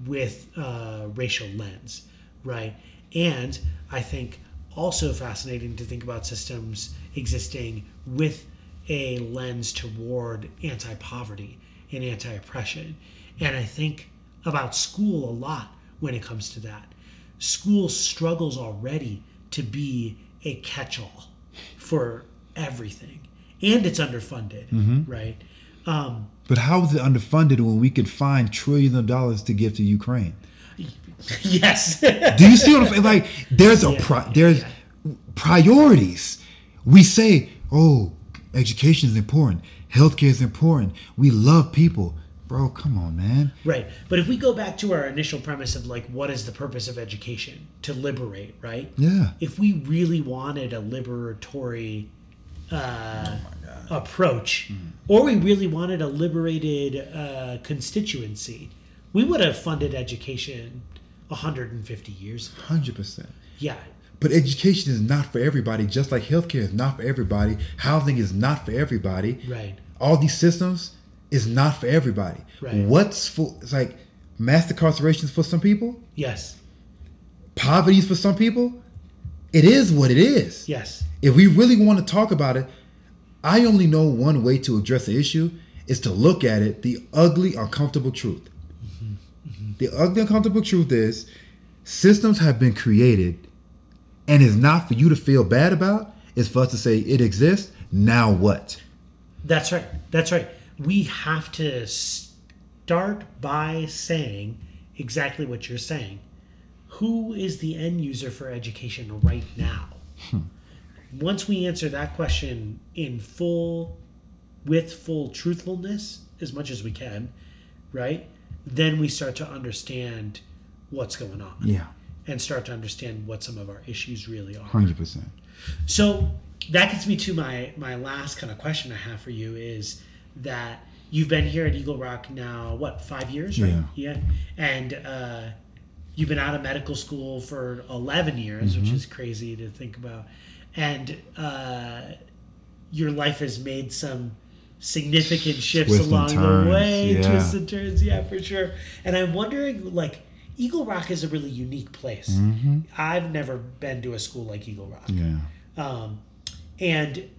with a racial lens, right? And I think also fascinating to think about systems existing with a lens toward anti poverty and anti oppression. And I think about school a lot when it comes to that. School struggles already to be a catch all for everything, and it's underfunded, right? Um, But how is it underfunded when we could find trillions of dollars to give to Ukraine? yes. Do you see what I'm saying? Like, there's a Yeah, yeah, there's yeah. priorities. We say, oh, education is important, healthcare is important. We love people, bro. Come on, man. Right. But if we go back to our initial premise of like, what is the purpose of education? To liberate, right? Yeah, If we really wanted a liberatory uh, approach, or we really wanted a liberated uh, constituency, we would have funded education 150 years ago. hundred percent. Yeah. But education is not for everybody. Just like healthcare is not for everybody, housing is not for everybody. Right. All these systems is not for everybody. Right. What's for? It's like mass incarceration is for some people. Yes. Poverty is for some people. It is what it is. Yes. if we really want to talk about it, I only know one way to address the issue is to look at it the ugly, uncomfortable truth. Mm-hmm. The ugly, uncomfortable truth is systems have been created and it's not for you to feel bad about, it's for us to say it exists. Now what? That's right. That's right. We have to start by saying exactly what you're saying. Who is the end user for education right now? Hmm. Once we answer that question in full, with full truthfulness, as much as we can, right? Then we start to understand what's going on Yeah, and start to understand what some of our issues really are. hundred percent. So that gets me to my my last kind of question I have for you is that you've been here at Eagle Rock now what five years, right? Yeah. and uh, you've been out of medical school for eleven years, which is crazy to think about, and uh, your life has made some significant shifts Twists and along the way, yeah. twists and turns, yeah, for sure. And I'm wondering, like. Eagle Rock is a really unique place. I've never been to a school like Eagle Rock. Yeah. Um, and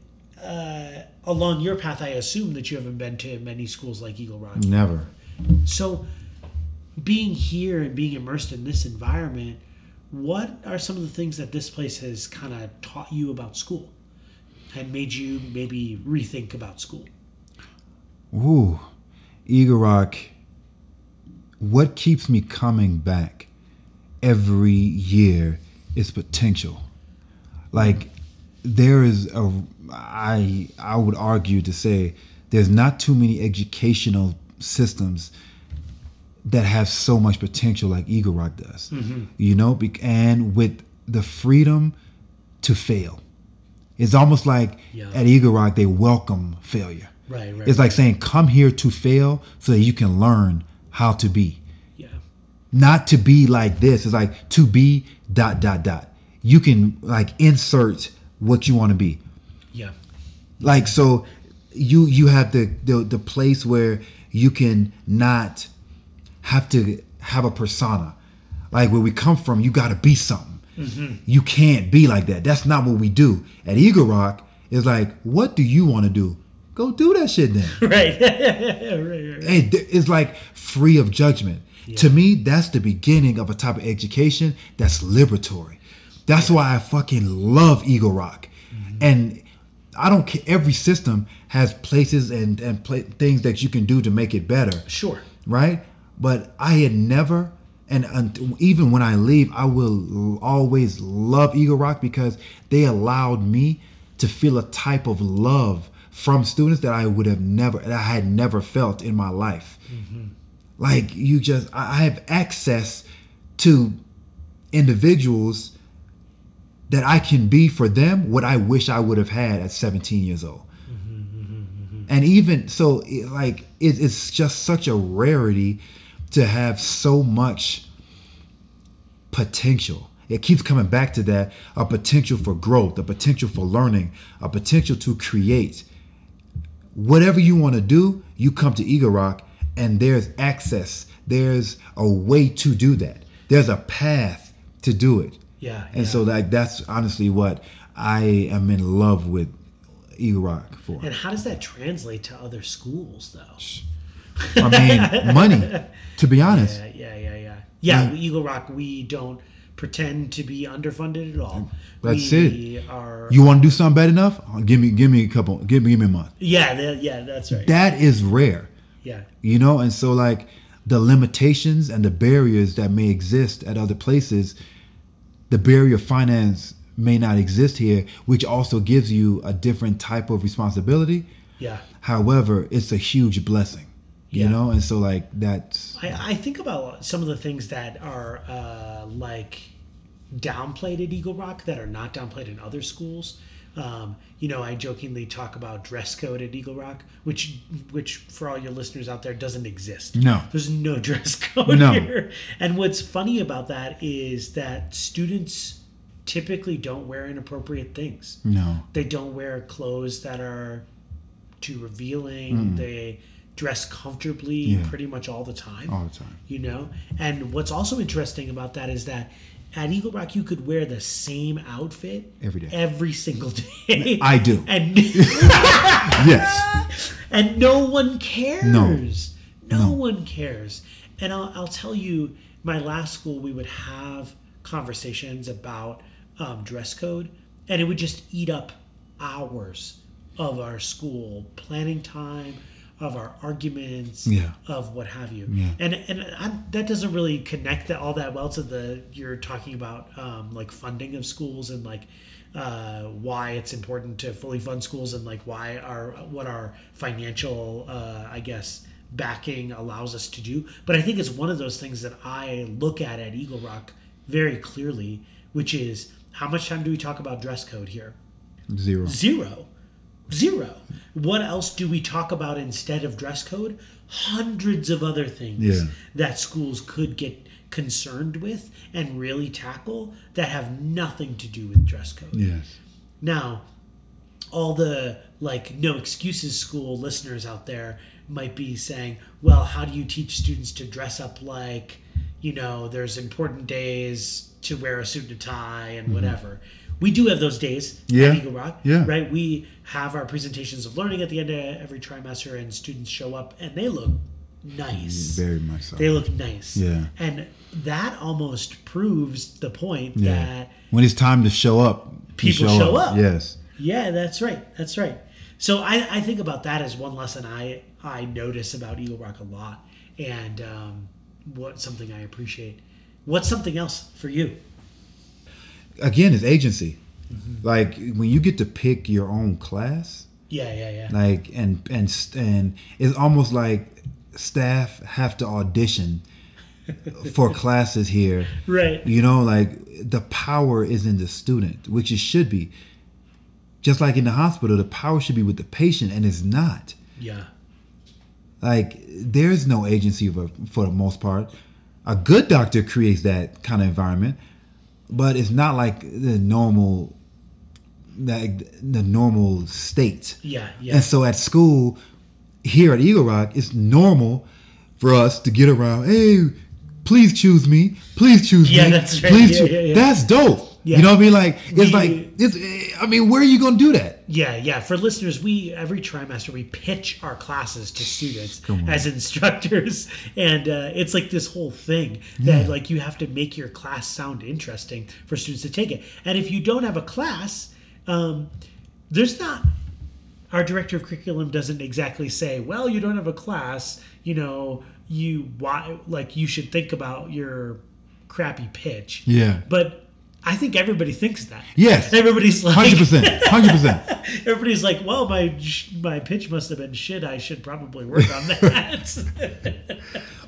uh, along your path, I assume that you haven't been to many schools like Eagle Rock. Never. So, being here and being immersed in this environment, what are some of the things that this place has kind of taught you about school and made you maybe rethink about school? Ooh, Eagle Rock. What keeps me coming back every year is potential. Like there is a, I I would argue to say there's not too many educational systems that have so much potential like Eagle Rock does. Mm-hmm. You know, and with the freedom to fail. It's almost like Yeah. at Eagle Rock they welcome failure. Right, right. It's like saying, come here to fail so that you can learn how to be. Yeah. Not to be like this. It's like to be dot dot dot. You can like insert what you want to be. Yeah. Like so you you have the, the the place where you can not have to have a persona. Like where we come from, you gotta be something. Mm-hmm. You can't be like that. That's not what we do. At Eagle Rock, it's like, what do you want to do? Go do that shit then. Right. right, right. Hey, th- it's like free of judgment. To me, that's the beginning of a type of education that's liberatory. That's why I fucking love Eagle Rock. Mm-hmm. And I don't care. Every system has places and and things that you can do to make it better, Sure. right? But I had never, and, even when I leave, I will always love Eagle Rock because they allowed me to feel a type of love from students that I would have never, that I had never felt in my life. Mm-hmm. Like you just, I have access to individuals that I can be for them what I wish I would have had at 17 years old. And even so, it, like it, it's just such a rarity to have so much potential. It keeps coming back to that a potential for growth, a potential for learning, a potential to create. Whatever you want to do, you come to Eagle Rock and there's access. There's a way to do that. There's a path to do it. Yeah. And yeah. so like that's honestly what I am in love with Eagle Rock for. And how does that translate to other schools, though? I mean, money. To be honest, Yeah, yeah, yeah, yeah. Yeah. Eagle Rock, we don't pretend to be underfunded at all. That's we it. Are you want to do something bad enough? Give me, give me a couple, give me, give me a month. yeah, that- yeah, that's right. That is rare, yeah, you know. And so, like the limitations and the barriers that may exist at other places, the barrier of finance may not exist here, which also gives you a different type of responsibility. yeah. However, it's a huge blessing, you know. And so, like that's I, I think about some of the things that are uh, like downplayed at Eagle Rock that are not downplayed in other schools. Um, you know, I jokingly talk about dress code at Eagle Rock, which, which for all your listeners out there, doesn't exist. No. there's no dress code No. here. And what's funny about that is that students typically don't wear inappropriate things no, they don't wear clothes that are too revealing. They dress comfortably Mm. Yeah. pretty much all the time. all the time. You know? And what's also interesting about that is that at Eagle Rock you could wear the same outfit Every day. Every single day. I do. And Yes, and no one cares. No. No, No. one cares. And I'll, I'll tell you, my last school, we would have conversations about um, dress code, and it would just eat up hours of our school planning time, of our arguments, Yeah. of what have you. Yeah. And and I, that doesn't really connect that all that well to the you're talking about um, like funding of schools and like uh, why it's important to fully fund schools and like why our what our financial uh, I guess backing allows us to do. But I think it's one of those things that I look at at Eagle Rock very clearly, which is how much time do we talk about dress code here? zero. Zero. Zero. What else do we talk about instead of dress code? Hundreds of other things Yeah. that schools could get concerned with and really tackle that have nothing to do with dress code. Yes. Now, all the like no excuses school listeners out there might be saying, well, how do you teach students to dress up like, you know, there's important days to wear a suit and a tie and mm-hmm. whatever. We do have those days. Yeah. at Eagle Rock, Yeah. right? We have our presentations of learning at the end of every trimester, and students show up and they look nice. Very much so. They look nice. Yeah. And that almost proves the point yeah. that when it's time to show up, People show up. Yes. Yeah, that's right. That's right. So I, I think about that as one lesson I I notice about Eagle Rock a lot, and um, what something I appreciate. What's something else for you? Again, it's agency. Mm-hmm. Like when you get to pick your own class, Yeah, yeah, yeah. like and and and it's almost like staff have to audition for classes here. Right. You know, like the power is in the student, which it should be. Just like in the hospital, the power should be with the patient, and it's not. Yeah. Like there's no agency for, for the most part. A good doctor creates that kind of environment, but it's not like the normal like the normal state. Yeah. Yeah. And so at school, here at Eagle Rock, it's normal for us to get around. Hey, please choose me. Please choose Yeah, me. that's right. Please Yeah, choose. yeah, yeah. That's dope. Yeah. You know what I mean? Like it's like it's. I mean, where are you gonna do that? Yeah, yeah. For listeners, we every trimester we pitch our classes to students as instructors, and uh, it's like this whole thing that like you have to make your class sound interesting for students to take it. And if you don't have a class, um, there's not. Our director of curriculum doesn't exactly say, "Well, you don't have a class, you know, you why like you should think about your crappy pitch." Yeah. But I think everybody thinks that. Yes. Everybody's like Hundred percent. Hundred percent. Everybody's like, "Well, my my pitch must have been shit. I should probably work on that."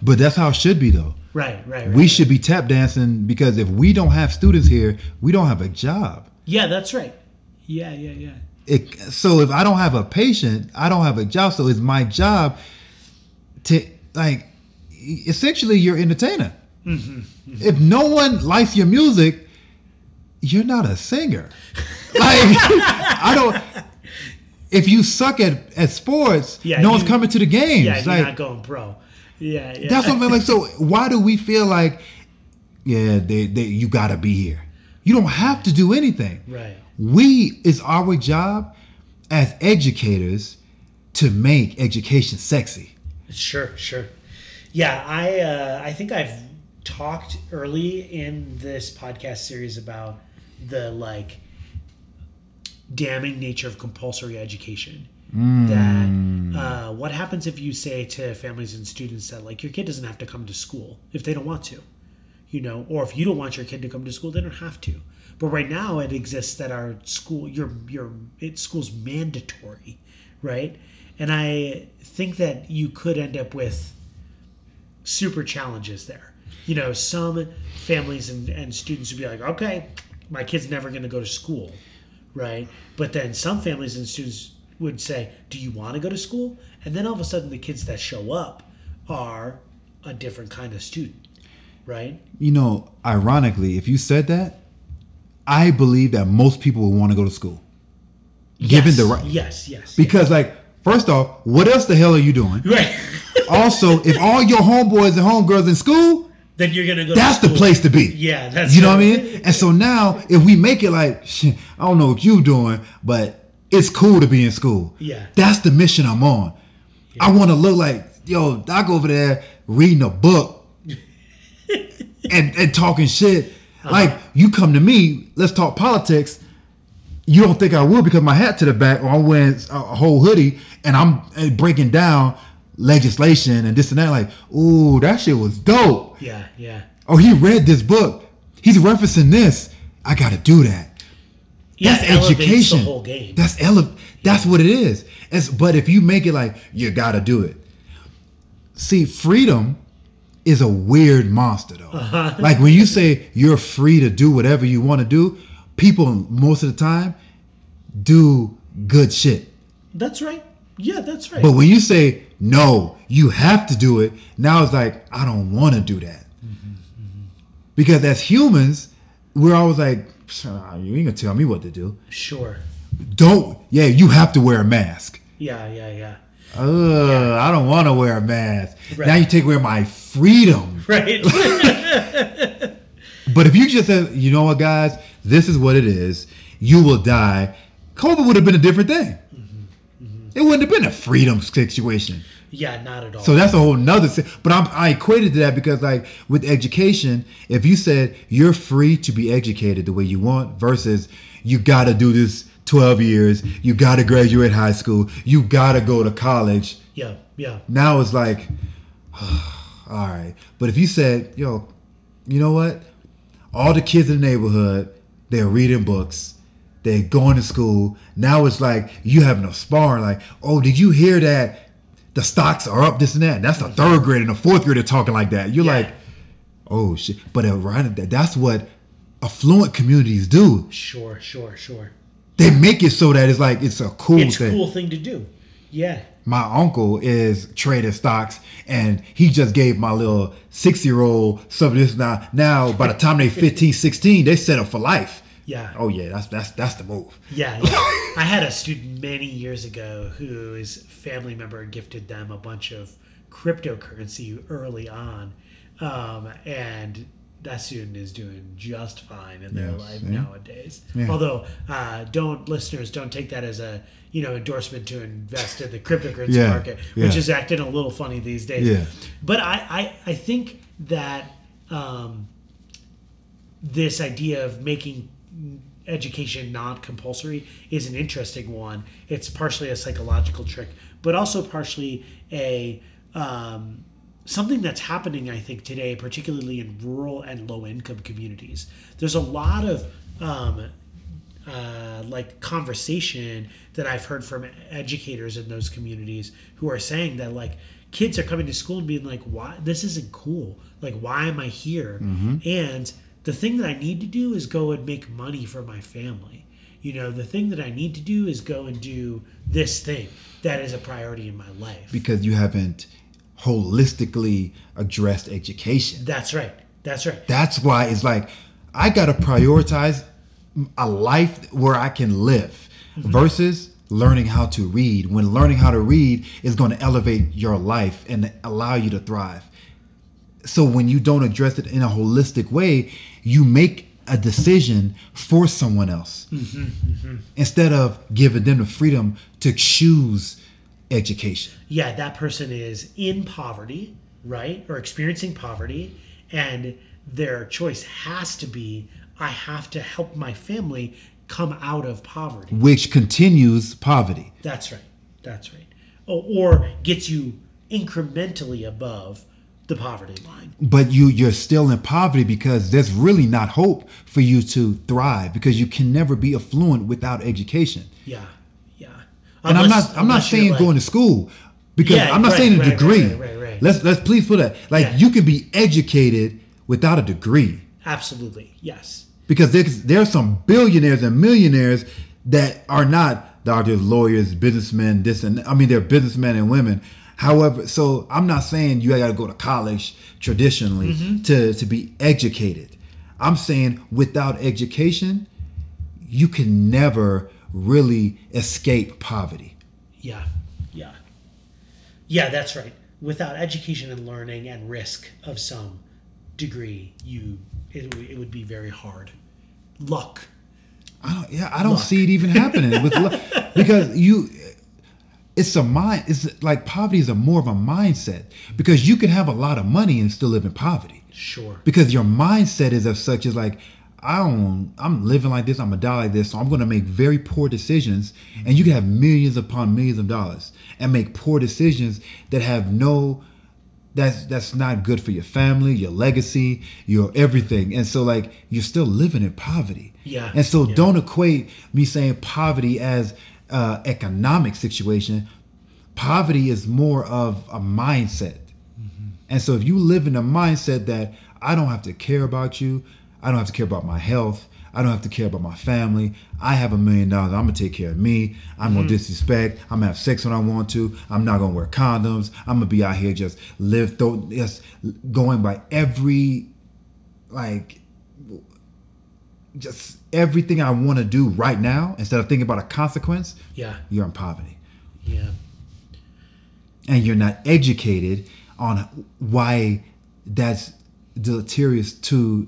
But that's how it should be, though. right, right, right. We should be tap dancing because if we don't have students here, we don't have a job. yeah, that's right. Yeah, yeah, yeah. It, so if I don't have a patient, I don't have a job. So it's my job to like essentially you're entertainer. Mm-hmm, mm-hmm. If no one likes your music, you're not a singer. Like I don't. If you suck at, at sports, Yeah, no one's coming to the games. Yeah, you're not going pro. Yeah, yeah. that's what I'm like. So why do we feel like, yeah, they, they you gotta be here? You don't have to do anything. Right. We it's our job as educators to make education sexy. Sure, sure. Yeah, I uh, I think I've talked early in this podcast series about the like damning nature of compulsory education. That uh, what happens if you say to families and students that like your kid doesn't have to come to school if they don't want to, you know, or if you don't want your kid to come to school, they don't have to. But right now, it exists that our school, your your it school's mandatory, right? And I think that you could end up with super challenges there. You know, some families and, and students would be like, okay, my kid's never going to go to school, right? But then some families and students would say, do you want to go to school? And then all of a sudden, the kids that show up are a different kind of student, right? You know, ironically, if you said that, I believe that most people would want to go to school. Given the right Yes, yes. because like first off, what else the hell are you doing? right. also, if all your homeboys and homegirls in school, then you're to go that's the place to be. Yeah, that's You know what I mean? And so now, if we make it like, shit, I don't know what you doing, but it's cool to be in school. Yeah. That's the mission I'm on. I want to look like, yo, Doc over there reading a book and, and talking shit. Uh-huh. Like, you come to me, let's talk politics. You don't think I will because my hat to the back, or I'm wearing a whole hoodie and I'm breaking down legislation and this and that. Like, ooh, that shit was dope Yeah, yeah. oh, he read this book. He's referencing this. I got to do that. Yeah, That's education. The whole game. That's ele- That's what it is. It's, but if you make it like you got to do it. See, freedom is a weird monster, though. Uh-huh. Like when you say you're free to do whatever you want to do, people most of the time do good shit. That's right. Yeah, that's right. But when you say no, you have to do it. Now it's like I don't want to do that because as humans, we're always like, "Ah, you ain't gonna tell me what to do. sure. Don't. Yeah, you have to wear a mask. Yeah, yeah, yeah. Ugh, I don't want to wear a mask. Right. Now you take away my freedom. Right. But if you just said, you know what, guys, this is what it is. You will die. COVID would have been a different thing. It wouldn't have been a freedom situation. yeah, not at all. So that's a whole nother thing. But I'm, I equated to that because, like, with education, if you said you're free to be educated the way you want versus you got to do this 12 years, you got to graduate high school, you got to go to college. yeah, yeah. Now it's like, all right. But if you said, yo, you know what? All the kids in the neighborhood, they're reading books, they're going to school. Now it's like you having a sparring, like, oh, did you hear that? The stocks are up, this and that. And that's the third grade and the fourth grader talking like that. You're Yeah. like, oh shit. But right, that's what affluent communities do. Sure, sure, sure. They make it so that it's like it's a cool It's a thing. cool thing to do. Yeah. My uncle is trading stocks, and he just gave my little six year old some of this. Now, now by the time they 15, 16, they set up for life. Yeah. Oh yeah, that's that's that's the move. Yeah, yeah. I had a student many years ago whose family member gifted them a bunch of cryptocurrency early on, um, and that student is doing just fine in their Yes, life yeah. nowadays. Yeah. Although, uh, don't listeners don't take that as a you know endorsement to invest in the cryptocurrency Yeah, market, which is acting a little funny these days. Yeah. But I I, I think that. Um, this idea of making education not compulsory is an interesting one. It's partially a psychological trick, but also partially a um, something that's happening. I think today, particularly in rural and low income communities, there's a lot of um, uh, like conversation that I've heard from educators in those communities who are saying that like kids are coming to school and being like, "Why this isn't cool? Like, why am I here?" And the thing that I need to do is go and make money for my family. You know, the thing that I need to do is go and do this thing that is a priority in my life. Because you haven't holistically addressed education. That's right. That's right. That's why it's like I gotta prioritize a life where I can live mm-hmm. versus learning how to read. When learning how to read is going to elevate your life and allow you to thrive. So when you don't address it in a holistic way, you make a decision for someone else instead of giving them the freedom to choose education. yeah, that person is in poverty, right? Or experiencing poverty, and their choice has to be I have to help my family come out of poverty. which continues poverty. That's right. That's right. Or, or gets you incrementally above the poverty line. but you you're still in poverty because there's really not hope for you to thrive because you can never be affluent without education. Yeah. Yeah. And I'm not I'm not saying like- going to school because Yeah, I'm not right, saying a right, degree. right, right, right. Let's let's please put that like Yeah. you can be educated without a degree Absolutely. Yes. because there's there's some billionaires and millionaires that are not doctors, lawyers, businessmen, this and I mean they're businessmen and women. However, so I'm not saying you got to go to college traditionally Mm-hmm. to to be educated. I'm saying without education, you can never really escape poverty. Yeah. Yeah. Yeah, that's right. Without education and learning and risk of some degree, you it, would- it would be very hard. Luck. I don't. Yeah, I don't Luck. see it even happening with luck because you. It's a mind. It's like poverty is a more of a mindset because you can have a lot of money and still live in poverty Sure. because your mindset is of such as like I don't. I'm living like this. I'm gonna die like this. So I'm gonna make very poor decisions, and you can have millions upon millions of dollars and make poor decisions that have no that's that's not good for your family, your legacy, your everything. And so like you're still living in poverty. Yeah, And so yeah. don't equate me saying poverty as uh, economic situation. Poverty is more of a mindset. And so if you live in a mindset that I don't have to care about you, I don't have to care about my health, I don't have to care about my family. I have a million dollars. I'm gonna take care of me. I'm gonna disrespect. I'm gonna have sex when I want to. I'm not gonna wear condoms. I'm gonna be out here just live, through, just going by every, like, just everything I want to do right now instead of thinking about a consequence. Yeah. You're in poverty Yeah. and you're not educated on why that's deleterious to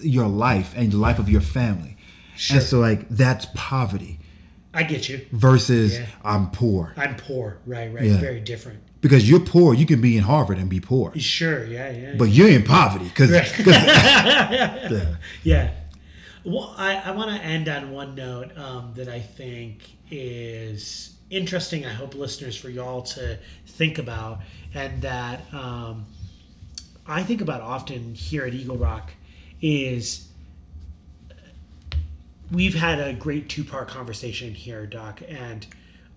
your life and the life of your family. Sure. And so like that's poverty I get you. versus Yeah. I'm poor. I'm poor. Right, right. Yeah. Very different. Because you're poor, you can be in Harvard and be poor. Sure. Yeah, yeah. But you're in poverty because Yeah. Well, I, I want to end on one note um, that I think is interesting. I hope listeners for y'all to think about, and that um, I think about often here at Eagle Rock is we've had a great two part conversation here, Doc, and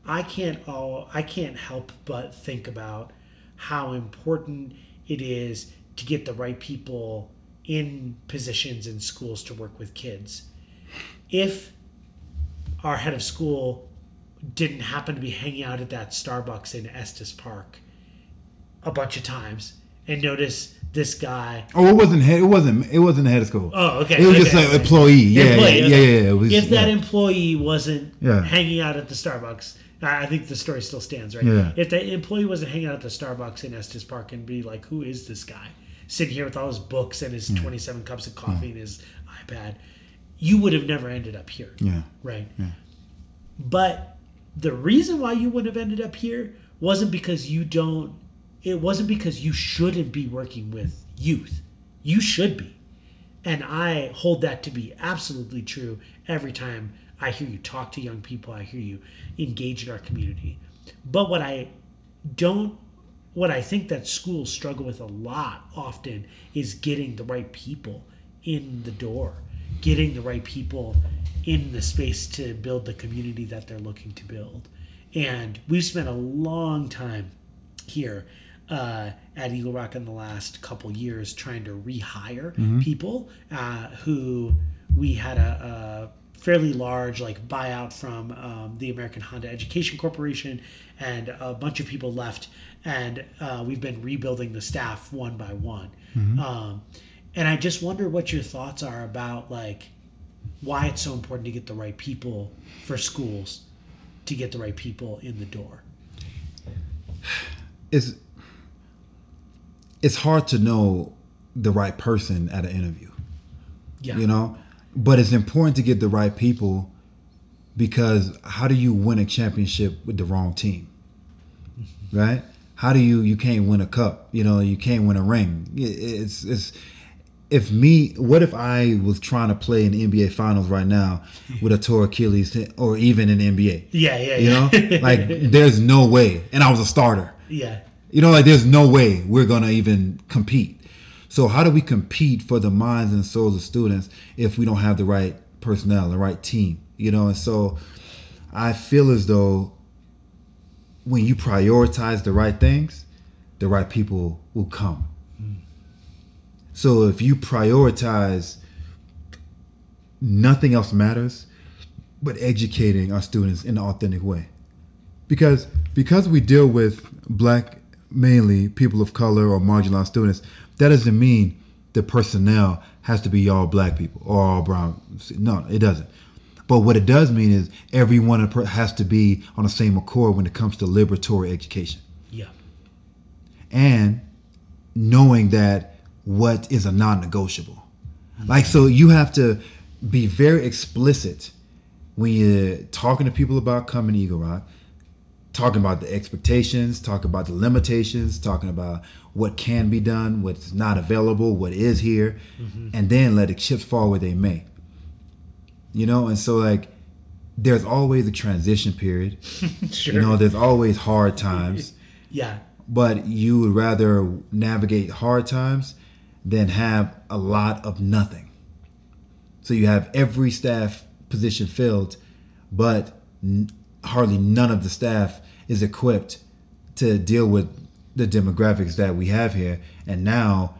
I can't all I can't help but think about how important it is to get the right people in positions in schools to work with kids. If our head of school didn't happen to be hanging out at that Starbucks in Estes Park a bunch of times and notice this guy. Oh, it wasn't head. It wasn't. It wasn't head of school. Oh, okay. It was okay, just an okay. employee. Yeah, Employee, yeah, yeah, yeah, It was, if that yeah. employee wasn't Yeah. hanging out at the Starbucks, I think the story still stands, right? Yeah. If the employee wasn't hanging out at the Starbucks in Estes Park and be like, "Who is this guy sitting here with all his books and his mm. twenty-seven cups of mm. coffee and his iPad?" You would have never ended up here, yeah, right? Yeah. But the reason why you wouldn't have ended up here wasn't because you don't. It wasn't because you shouldn't be working with youth. You should be. And I hold that to be absolutely true every time I hear you talk to young people, I hear you engage in our community. But what I don't, what I think that schools struggle with a lot often is getting the right people in the door, getting the right people in the space to build the community that they're looking to build. And we've spent a long time here uh, at Eagle Rock in the last couple years trying to rehire people uh, who we had a, a fairly large like buyout from um, the American Honda Education Corporation, and a bunch of people left, and uh, we've been rebuilding the staff one by one. Um, and I just wonder what your thoughts are about like why it's so important to get the right people for schools to get the right people in the door. it's it's hard to know the right person at an interview. Yeah. You know, but it's important to get the right people because how do you win a championship with the wrong team? Right? How do you you can't win a cup? You know, you can't win a ring. It's it's if me, what if I was trying to play in the NBA finals right now with a torn Achilles or even in the NBA? Yeah, yeah, You yeah. know, like there's no way. And I was a starter. yeah. You know, like there's no way we're gonna even compete. So how do we compete for the minds and souls of students if we don't have the right personnel, the right team? You know, and so I feel as though when you prioritize the right things, the right people will come. So if you prioritize nothing else matters but educating our students in an authentic way. Because because we deal with black mainly people of color or marginalized students that doesn't mean the personnel has to be all black people or all brown. No it doesn't but what it does mean is everyone has to be on the same accord when it comes to liberatory education. Yeah. and knowing that what is a non-negotiable. Like so you have to be very explicit when you're talking to people about coming to eagle rock talking about the expectations talking about the limitations talking about what can be done what's not available what is here mm-hmm. and then let the chips fall where they may you know and so like there's always a transition period Sure. you know there's always hard times yeah. but you would rather navigate hard times than have a lot of nothing. So you have every staff position filled, but n- hardly none of the staff is equipped to deal with the demographics that we have here. And now,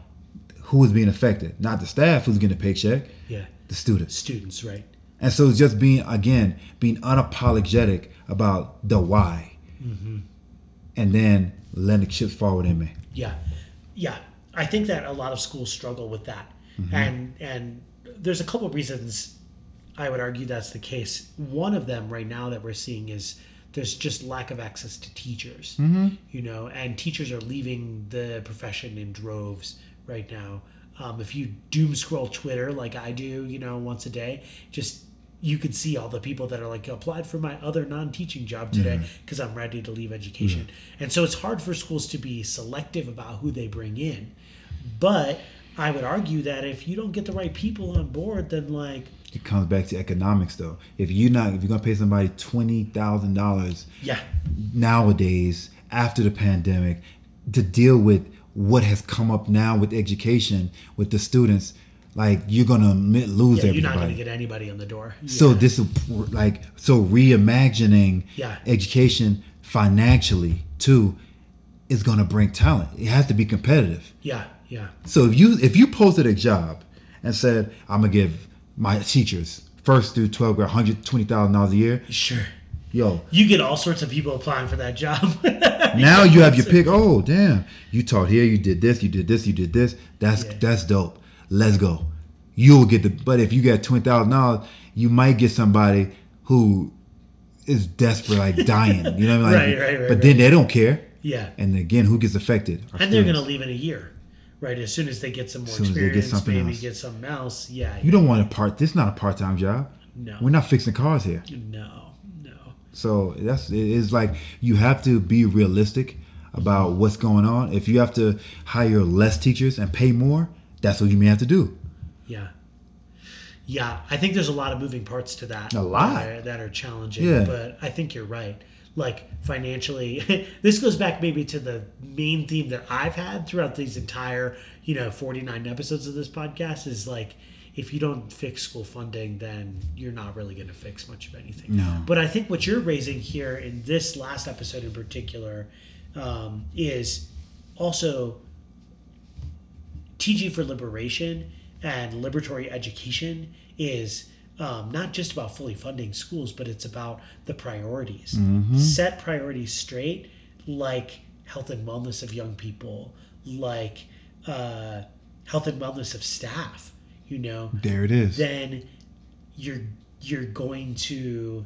who is being affected? Not the staff who's getting a paycheck, Yeah. the students. Students, right? And so it's just being again being unapologetic about the why, mm-hmm. and then letting the chips fall where me. Yeah, yeah. I think that a lot of schools struggle with that, mm-hmm. and and there's a couple of reasons I would argue that's the case. One of them right now that we're seeing is there's just lack of access to teachers. Mm-hmm. You know, and teachers are leaving the profession in droves right now. Um, if you doom scroll Twitter like I do, you know, once a day, just you could see all the people that are like applied for my other non-teaching job today mm-hmm. because I'm ready to leave education. Mm-hmm. And so it's hard for schools to be selective about who they bring in. But I would argue that if you don't get the right people on board, then like It comes back to economics, though. If you're not, if you're gonna pay somebody twenty thousand dollars yeah, nowadays after the pandemic to deal with what has come up now with education with the students, like you're gonna lose yeah, you're not gonna get anybody on the door. So this is like so reimagining Yeah. education financially too is gonna bring talent. It has to be competitive. yeah, yeah, So if you if you posted a job and said I'm gonna give my teachers first through 12 grade 120 thousand dollars a year, sure. yo, You get all sorts of people applying for that job. now you have your pick. Oh, damn! You taught here. You did this. You did this. You did this. That's Yeah. that's dope. Let's go. You will get the. But if you got twenty thousand dollars, you might get somebody who is desperate, like dying. You know what I mean? Like, Right, right, right, But then they don't care. yeah. And again, who gets affected? And they're going to leave in a year, right? As soon as they get some more they get experience, something maybe else. get something else. Yeah. You don't want a part. This is not a part time job. no. We're not fixing cars here. No. No. So that's it is like you have to be realistic about what's going on. If you have to hire less teachers and pay more, that's what you may have to do. Yeah. Yeah, I think there's a lot of moving parts to that. A lot. that are, that are challenging. Yeah. But I think you're right. Like financially, this goes back maybe to the main theme that I've had throughout these entire, you know, 49 episodes of this podcast is like, if you don't fix school funding, then you're not really going to fix much of anything. No. But I think what you're raising here in this last episode in particular um, is also teaching for liberation and liberatory education is um, not just about fully funding schools, but it's about the priorities. Set priorities straight, like health and wellness of young people, like uh, health and wellness of staff. You know, There it is. then you're you're going to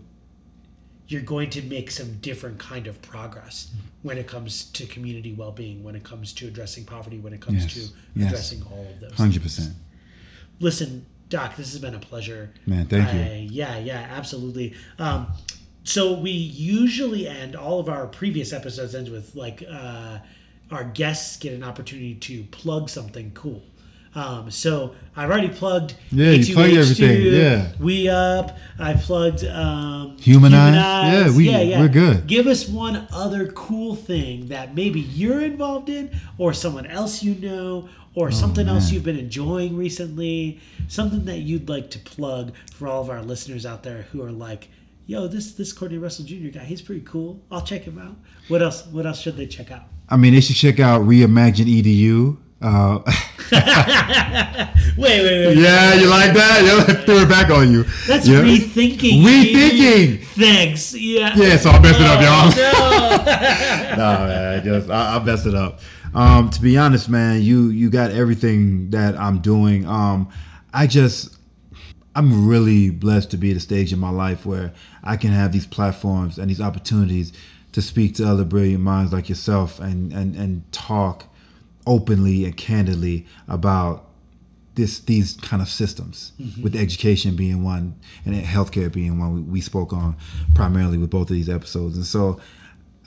you're going to make some different kind of progress when it comes to community well-being when it comes to addressing poverty when it comes Yes. to Yes. addressing all of those Hundred things. percent. listen doc this has been a pleasure Man, thank you. I- yeah yeah absolutely um, so we usually end all of our previous episodes ends with like uh, our guests get an opportunity to plug something cool um, so I've already plugged Yeah, you plugged H2H2, everything, yeah. We Up. I plugged um, Humanize. Yeah, we- we're good. Give us one other cool thing that maybe you're involved in, or someone else you know, or something else Oh, you've been enjoying recently. Something that you'd like to plug for all of our listeners out there who are like, "Yo, this this Courtney Russell Jr. guy, he's pretty cool. I'll check him out." What else? What else should they check out? I mean, they should check out Reimagine EDU. Uh, Wait, wait, wait. yeah, you like that? Yeah, threw it back on you. That's yeah. rethinking. Rethinking. Thanks. Yeah. Yeah, so I messed it up, y'all. No. no, man, I just I, I messed it up. Um, to be honest, man, you you got everything that I'm doing. Um, I just I'm really blessed to be at a stage in my life where I can have these platforms and these opportunities to speak to other brilliant minds like yourself and and and talk openly and candidly about this these kind of systems mm-hmm. with education being one and healthcare being one we, we spoke on primarily with both of these episodes. And so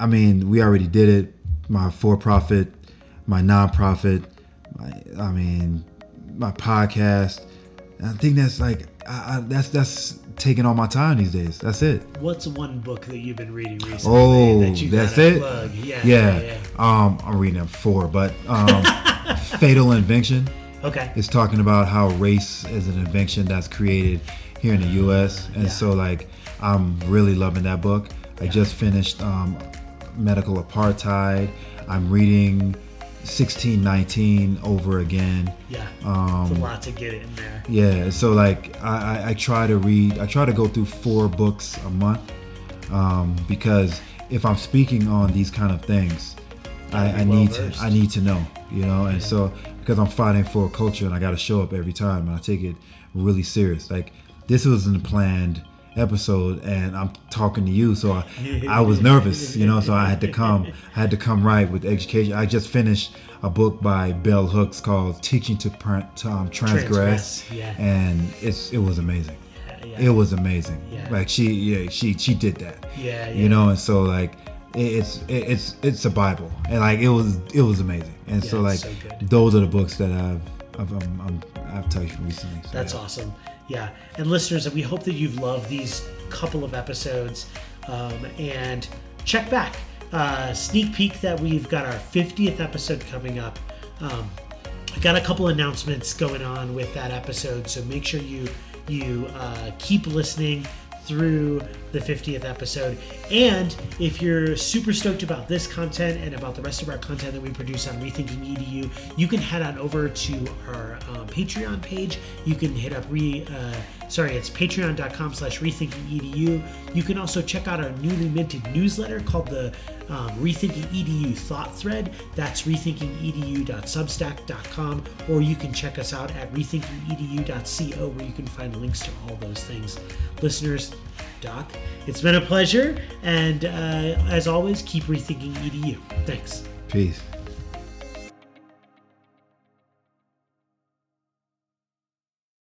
i mean we already did it. My for-profit my non-profit my, i mean my podcast. And i think that's like I, I, that's that's taking all my time these days that's it What's one book that you've been reading recently? Oh, that you that's it. Plug? Yeah, Yeah. yeah, Um, I'm reading them four, but um, Fatal Invention. Okay. is talking about how race is an invention that's created here in the U.S. And Yeah. so, like, I'm really loving that book. I just finished um, Medical Apartheid. I'm reading 1619 over again. Yeah. Um, it's a lot to get in there. Yeah, so like I, I, I try to read, I try to go through four books a month um, because if I'm speaking on these kind of things, I, I need to. I need to know, you know, and so because I'm fighting for a culture and I got to show up every time and I take it really serious. Like this wasn't planned episode and I'm talking to you, so I, I was nervous, you know, so I had to come, I had to come right with education. I just finished a book by Bell Hooks called "Teaching to, to um, Transgress,", Transgress, yeah. and it's it was amazing. Yeah, yeah. It was amazing. Yeah. Like she, yeah, she she did that. Yeah. You know, and so like it's it, it's it's a Bible, and like it was it was amazing, and so like so those are the books that I've I've um, um, I've touched recently. So, That's yeah. awesome. Yeah. And listeners, we hope that you've loved these couple of episodes. Um, and check back. Uh, sneak peek that we've got our 50th episode coming up. Um, I got a couple announcements going on with that episode, so make sure you you uh, keep listening through the 50th episode. And if you're super stoked about this content and about the rest of our content that we produce on Rethinking EDU, you can head on over to our um, Patreon page. You can hit up re, uh, Sorry, it's patreon.com slash rethinkingedu. You can also check out our newly minted newsletter called the um, Rethinking EDU Thought Thread. That's rethinkingedu.substack.com, or you can check us out at rethinkingedu.co, where you can find links to all those things. Listeners, Doc, it's been a pleasure, and uh, as always, keep rethinking EDU. Thanks. Peace.